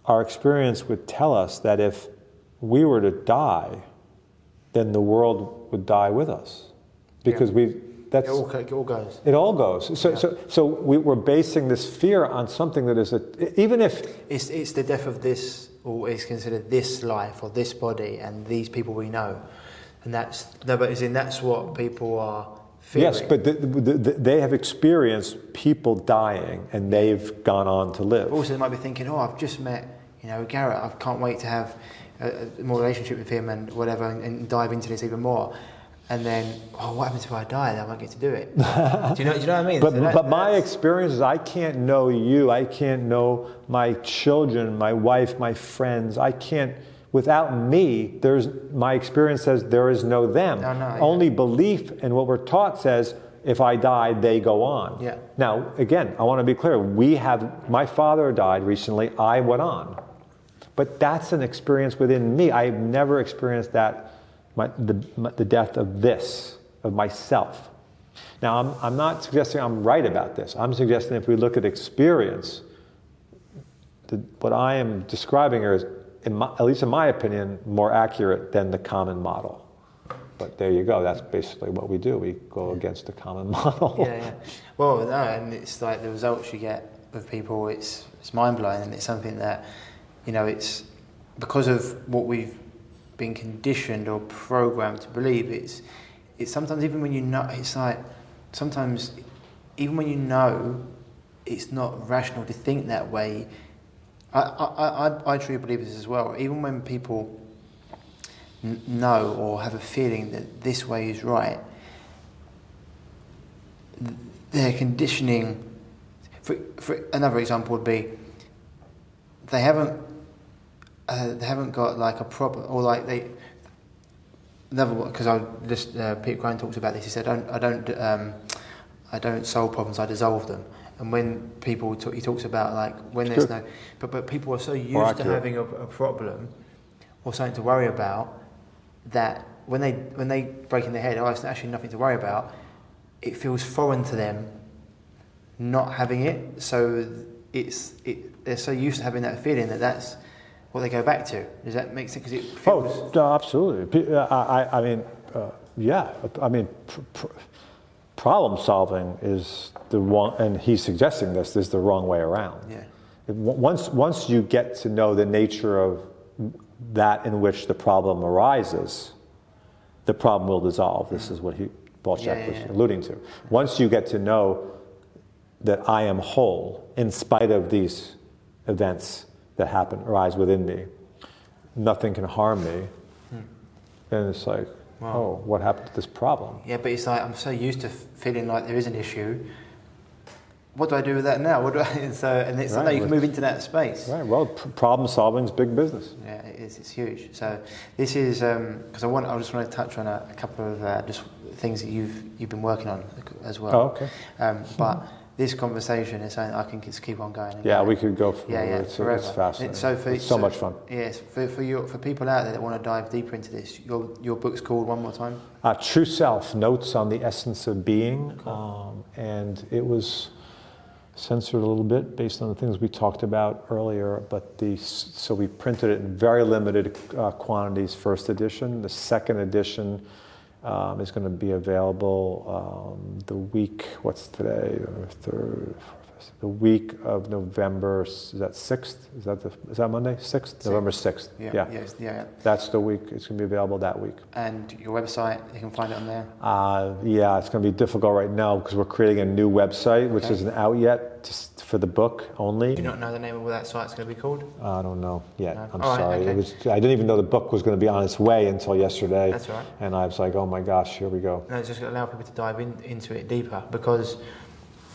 our experience would tell us that if we were to die, then the world would die with us. Because Yeah. we, that's, It all, it all goes. it all goes. So, so, so we, we're basing this fear on something that is a, even if, It's, it's the death of this, or it's considered this life or this body and these people we know. And that's, no, but as in that's what people are fearing. yes, but the, the, the, they have experienced people dying and they've gone on to live. Also, they might be thinking, oh, I've just met, you know, Garret. I can't wait to have a, a more relationship with him and whatever, and, and dive into this even more. And then, oh, what happens if I die? Then I won't get to do it. do you know? Do you know what I mean? But, So that- but my experience is I can't know you. I can't know my children, my wife, my friends. I can't, without me, there's, my experience says there is no them. No, no, yeah. Only belief and what we're taught says if I die, they go on. Yeah. Now, again, I want to be clear. We have, my father died recently. I went on. But that's an experience within me. I've never experienced that, my, the, the death of this, of myself. Now, I'm, I'm not suggesting I'm right about this. I'm suggesting if we look at experience, the, what I am describing here is, in my, at least in my opinion, more accurate than the common model. But there you go. That's basically what we do. We go against the common model. Yeah, yeah. Well, no, and it's like the results you get with people. It's it's mind blowing, and it's something that, you know, it's because of what we've been conditioned or programmed to believe. It's it's sometimes even when you know, it's like sometimes even when you know, it's not rational to think that way. I I I, I truly believe this as well. Even when people n- know or have a feeling that this way is right their conditioning. For, for another example would be, they haven't, uh, they haven't got like a problem, or like they. Another one because I just uh, Peter Crone talks about this. He said, "I don't, I don't, um, I don't solve problems. I dissolve them." And when people talk, he talks about like when there's no, but but people are so used to having a, a problem or something to worry about that when they when they break in their head, oh, it's actually nothing to worry about. It feels foreign to them not having it. So it's it, they're so used to having that feeling that that's what they go back to. Does that make sense? Because it feels. Oh, absolutely. Uh, I, I- I mean, uh, yeah. I mean, pr- pr- problem solving is the wrong, and he's suggesting this is the wrong way around. Yeah. Once, once you get to know the nature of that in which the problem arises, the problem will dissolve. This is what he, Paul Chek Yeah, yeah, was yeah. alluding to. Once you get to know that I am whole in spite of these events that happen, arise within me, nothing can harm me, and it's like, Wow. oh, what happened to this problem? Yeah, but it's like I'm so used to feeling like there is an issue. What do I do with that now? What do I? And so, and it's Right, like you can move into that space. Right. Well, pr- problem solving is big business. Yeah, it is. It's huge. So this is because I want. I just want to touch on a, a couple of uh, just things that you've you've been working on as well. Oh, okay. Um, but this conversation is something I can just keep on going. Yeah, going. we could go for Yeah, yeah, it's, forever. it's fascinating. So for, it's so, much fun. Yes, for for your for people out there that want to dive deeper into this, your your book's called one more time. Uh, True Self Notes on the Essence of Being. Um, and it was censored a little bit based on the things we talked about earlier. But the, so we printed it in very limited uh, quantities, first edition. The second edition um, is going to be available um, the week, what's today? Third, the week of November, is that 6th? Is that, the, is that Monday? 6th? November 6th. Yeah, yeah. yes, yeah, yeah. That's the week. It's going to be available that week. And your website, you can find it on there. Uh, yeah, it's going to be difficult right now because we're creating a new website, which Okay. isn't out yet, just for the book only. Do you not know the name of what that site's going to be called? I don't know yet. No. I'm All right, sorry. okay. It was, I didn't even know the book was going to be on its way until yesterday. That's right. And I was like, oh my gosh, here we go. No, it's just going to allow people to dive in, into it deeper because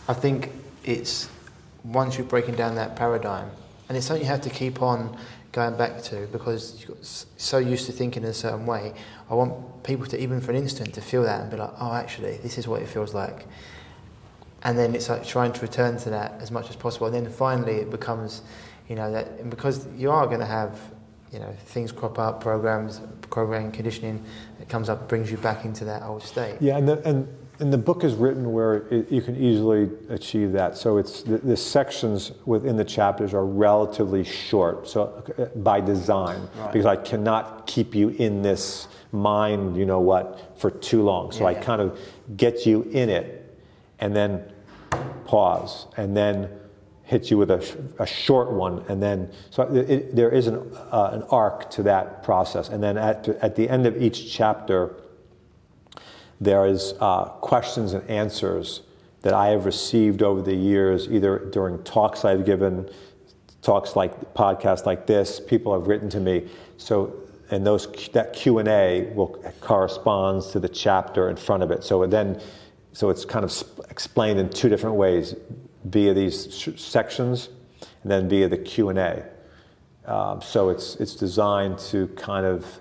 I think it's once you're breaking down that paradigm, and it's something you have to keep on going back to because you're so used to thinking in a certain way. I want people to, even for an instant, to feel that and be like, oh, actually, this is what it feels like. And then it's like trying to return to that as much as possible. And then finally, it becomes, you know, that and because you are going to have, you know, things crop up, programs, programming, conditioning that comes up, brings you back into that old state. Yeah, and, the, and and the book is written where it, you can easily achieve that. So it's the, the, sections within the chapters are relatively short. So uh, by design, right. because I cannot keep you in this mind, you know what, for too long. So yeah, I yeah. kind of get you in it, and then pause, and then hit you with a, a short one, and then so it, there is an, uh, an arc to that process. And then at at the end of each chapter there is uh, questions and answers that I have received over the years, either during talks I've given, talks like podcasts like this. People have written to me. So, and those that Q and A will corresponds to the chapter in front of it. So then, so it's kind of explained in two different ways, via these sections, and then via the Q and A. Um, so it's it's designed to kind of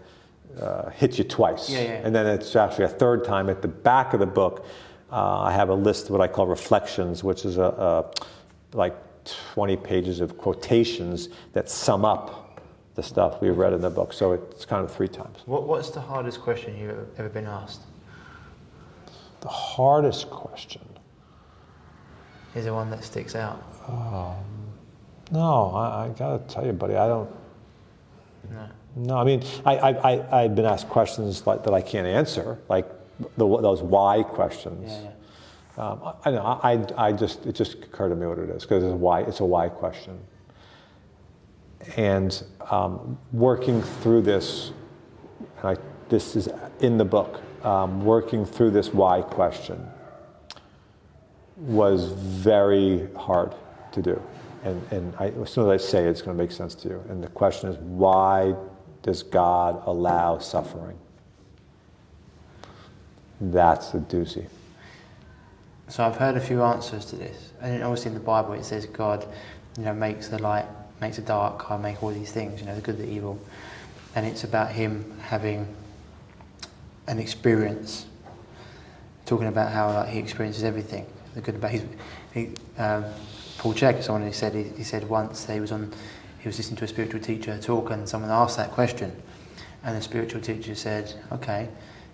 uh, hit you twice. Yeah, yeah. And then it's actually a third time at the back of the book. Uh, I have a list of what I call reflections, which is a, a, like 20 pages of quotations that sum up the stuff we've read in the book. So it's kind of three times. What, what's the hardest question you've ever been asked? The hardest question. Is the one that sticks out? Um, no, I, I got to tell you, buddy, I don't. No. No, I mean, I, I, I, have been asked questions like, that I can't answer, like the, those why questions. Yeah, yeah. Um, I, I, I just, it just occurred to me what it is, because it's a why, it's a why question. And um, working through this, I, this is in the book, um, working through this why question was very hard to do. And, and I, as soon as I say it, it's going to make sense to you. And the question is, why does God allow suffering? That's the doozy. So I've heard a few answers to this, and obviously in the Bible it says God, you know, makes the light, makes the dark, I make all these things, you know, the good, the evil, and it's about Him having an experience, talking about how like, He experiences everything, the good His. He, um, Paul Chek, someone who said he, he said once he was on he was listening to a spiritual teacher talk and someone asked that question. And the spiritual teacher said, okay.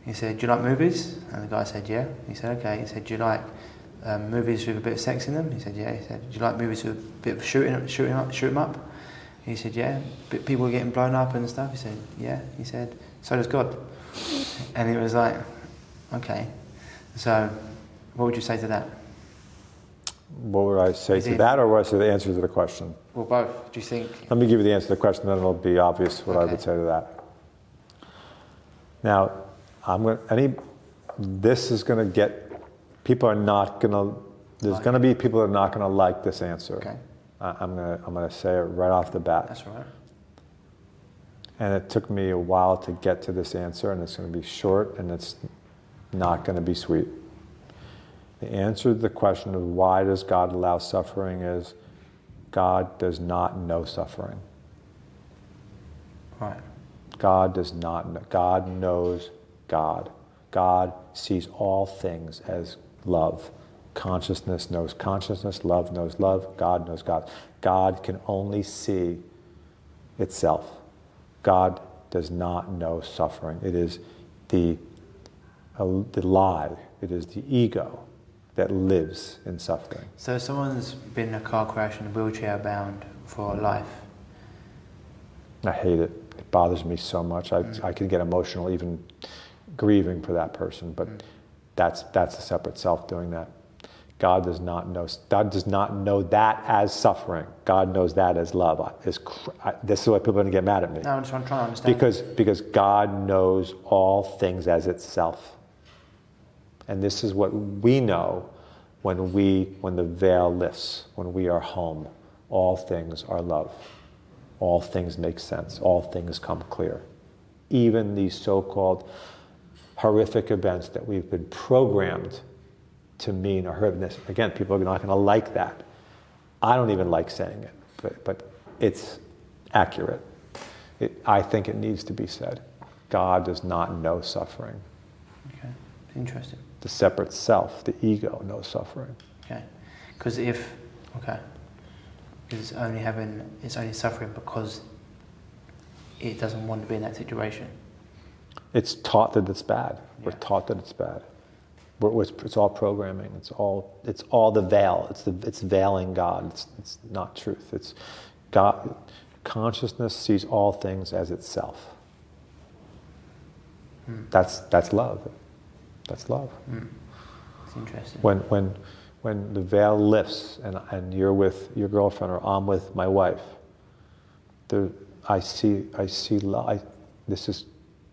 He said, do you like movies? And the guy said, yeah. He said, okay. He said, do you like um, movies with a bit of sex in them? He said, yeah. He said, do you like movies with a bit of shooting, shooting up, shoot them up? He said, yeah. But people getting blown up and stuff. He said, yeah. He said, so does God. And it was like, okay. So, what would you say to that? What would I say to that, or would I say the answer to the question? Well, both. Do you think? Let me give you the answer to the question, then it'll be obvious what okay. I would say to that. Now, I'm going any, this is going to get, people are not going to, there's like going to be people that are not going to like this answer. Okay. I'm going to, I'm going to say it right off the bat. That's right. And it took me a while to get to this answer, and it's going to be short, and it's not going to be sweet. The answer to the question of why does God allow suffering is God does not know suffering. Right. God does not know. God knows God. God sees all things as love. Consciousness knows consciousness, love knows love, God knows God. God can only see itself. God does not know suffering. It is the, uh, the lie, it is the ego that lives in suffering. So, someone's been in a car crash and wheelchair bound for life. I hate it. It bothers me so much. I, mm. I can get emotional even grieving for that person, but mm. that's, that's a separate self doing that. God does not know. God does not know that as suffering. God knows that as love. Is this is why people are going to get mad at me. No, I'm just trying to understand. Because because God knows all things as itself. And this is what we know when we when the veil lifts, when we are home. All things are love. All things make sense. All things come clear. Even these so-called horrific events that we've been programmed to mean or hurt. Again, people are not going to like that. I don't even like saying it, but, but it's accurate. It, I think it needs to be said. God does not know suffering. Okay, interesting the separate self, the ego, knows suffering. Okay, because if okay, it's only having it's only suffering because it doesn't want to be in that situation. It's taught that it's bad. Yeah. We're taught that it's bad. It's, it's all programming. It's all, it's all the veil. It's, the, it's veiling God. It's, it's not truth. It's God. Consciousness sees all things as itself. Hmm. That's, that's love. That's love. Hmm. It's interesting. When, when, when the veil lifts and, and you're with your girlfriend or I'm with my wife, there, I see, I see love. I, this is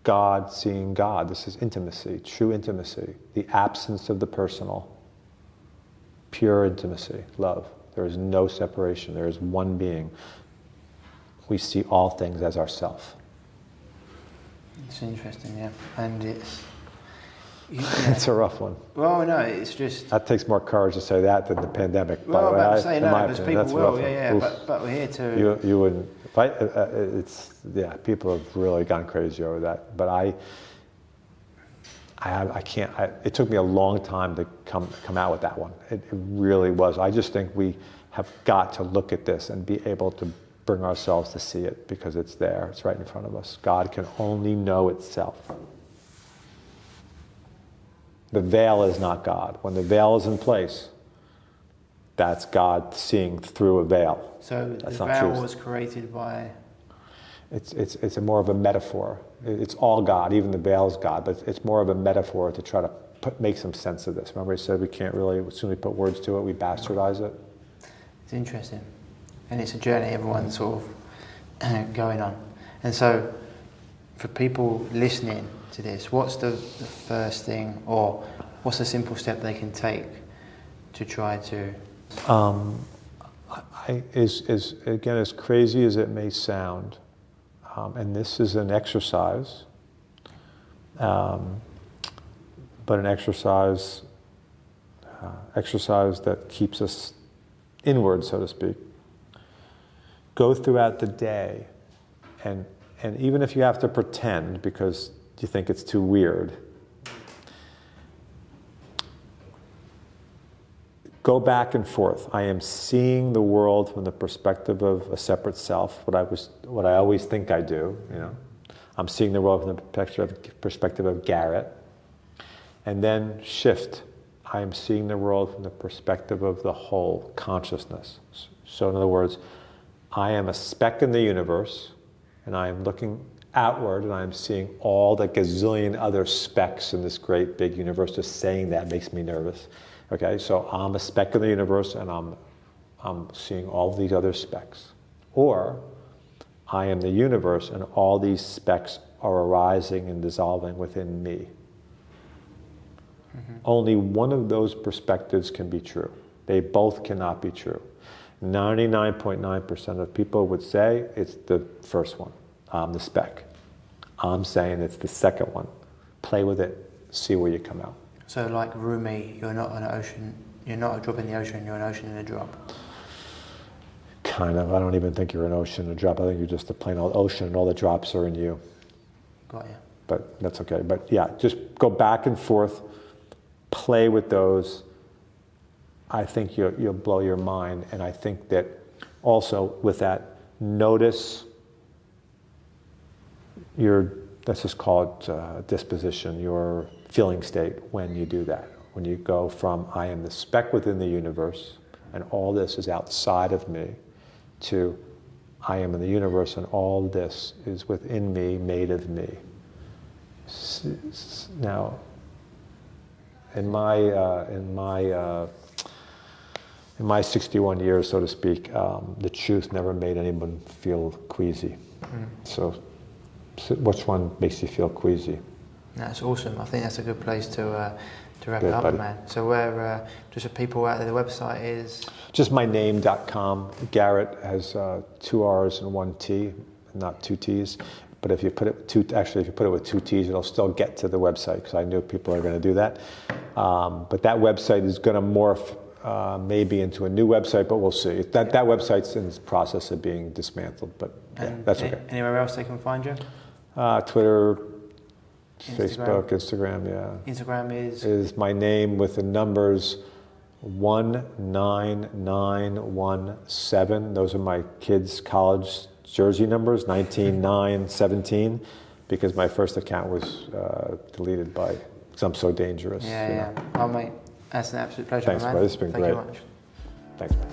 God seeing God. This is intimacy, true intimacy, the absence of the personal, pure intimacy, love. There is no separation. There is one being. We see all things as ourself. It's interesting, yeah, and it's. You, it's a rough one. Well, no, it's just. That takes more courage to say that than the pandemic. Well, by I'm saying no, because opinion, people that's will, yeah, yeah, but, but we're here to. You, you wouldn't. I, uh, uh, it's yeah. People have really gone crazy over that. But I, I, have, I can't. I, it took me a long time to come come out with that one. It, it really was. I just think we have got to look at this and be able to bring ourselves to see it because it's there. It's right in front of us. God can only know itself. The veil is not God. When the veil is in place, that's God seeing through a veil. so That's the not veil truth. was created by. It's, it's, it's a more of a metaphor. It's all God, even the veil is God, but it's more of a metaphor to try to put, make some sense of this. Remember, he said we can't really, as soon as we put words to it, we bastardize it. It's interesting, and it's a journey everyone's sort of going on. And so, for people listening to this, what's the, the first thing, or what's a simple step they can take to try to? Um, I, is, is, again, as crazy as it may sound, um, and this is an exercise, um, but an exercise, uh, exercise that keeps us inward, so to speak. Go throughout the day, and, and even if you have to pretend because you think it's too weird, go back and forth. I am seeing the world from the perspective of a separate self, what I, was, what I always think I do, you know. I'm seeing the world from the perspective of Garret. And then shift. I am seeing the world from the perspective of the whole consciousness. So, in other words, I am a speck in the universe, and I am looking outward, and I am seeing all the gazillion other specks in this great big universe. Just saying that makes me nervous. Okay, so I'm a speck in the universe, and I'm, I'm seeing all these other specks. Or I am the universe, and all these specks are arising and dissolving within me. Mm-hmm. Only one of those perspectives can be true. They both cannot be true. 99.9% of people would say it's the first one. I'm the spec. I'm saying it's the second one. Play with it, see where you come out. So, like Rumi, you're not an ocean. You're not a drop in the ocean. You're an ocean in a drop. Kind of. I don't even think you're an ocean, a drop. I think you're just a plain old ocean, and all the drops are in you. Got you. But that's okay. But yeah, just go back and forth, play with those. I think you'll, you'll blow your mind. And I think that also with that, notice your, let's just call it uh, disposition, your feeling state when you do that. When you go from, I am the speck within the universe, and all this is outside of me, to, I am in the universe, and all this is within me, made of me. Now, in my, uh, in my, uh, in my 61 years, so to speak, um, the truth never made anyone feel queasy. So, so which one makes you feel queasy? That's awesome. I think that's a good place to uh, to wrap Good, it up, buddy. man. So, where uh, just for people out there, the website is Just myname.com. Garret has uh, two R's and one T, not two T's. But if you put it two, actually, if you put it with two T's, it'll still get to the website because I knew people are going to do that. Um, but that website is going to morph uh, maybe into a new website, but we'll see. That that website's in the process of being dismantled, but yeah, that's okay. Anywhere else they can find you? Uh, Twitter, Instagram. Facebook, Instagram, yeah. Instagram is Is my name with the numbers 19917. Those are my kids' college jersey numbers, 19917, because my first account was uh, deleted by because I'm so dangerous. Yeah, yeah. know. Oh, mate, that's an absolute pleasure, Thanks, man. brother. It's been Thank you much. Thanks, man.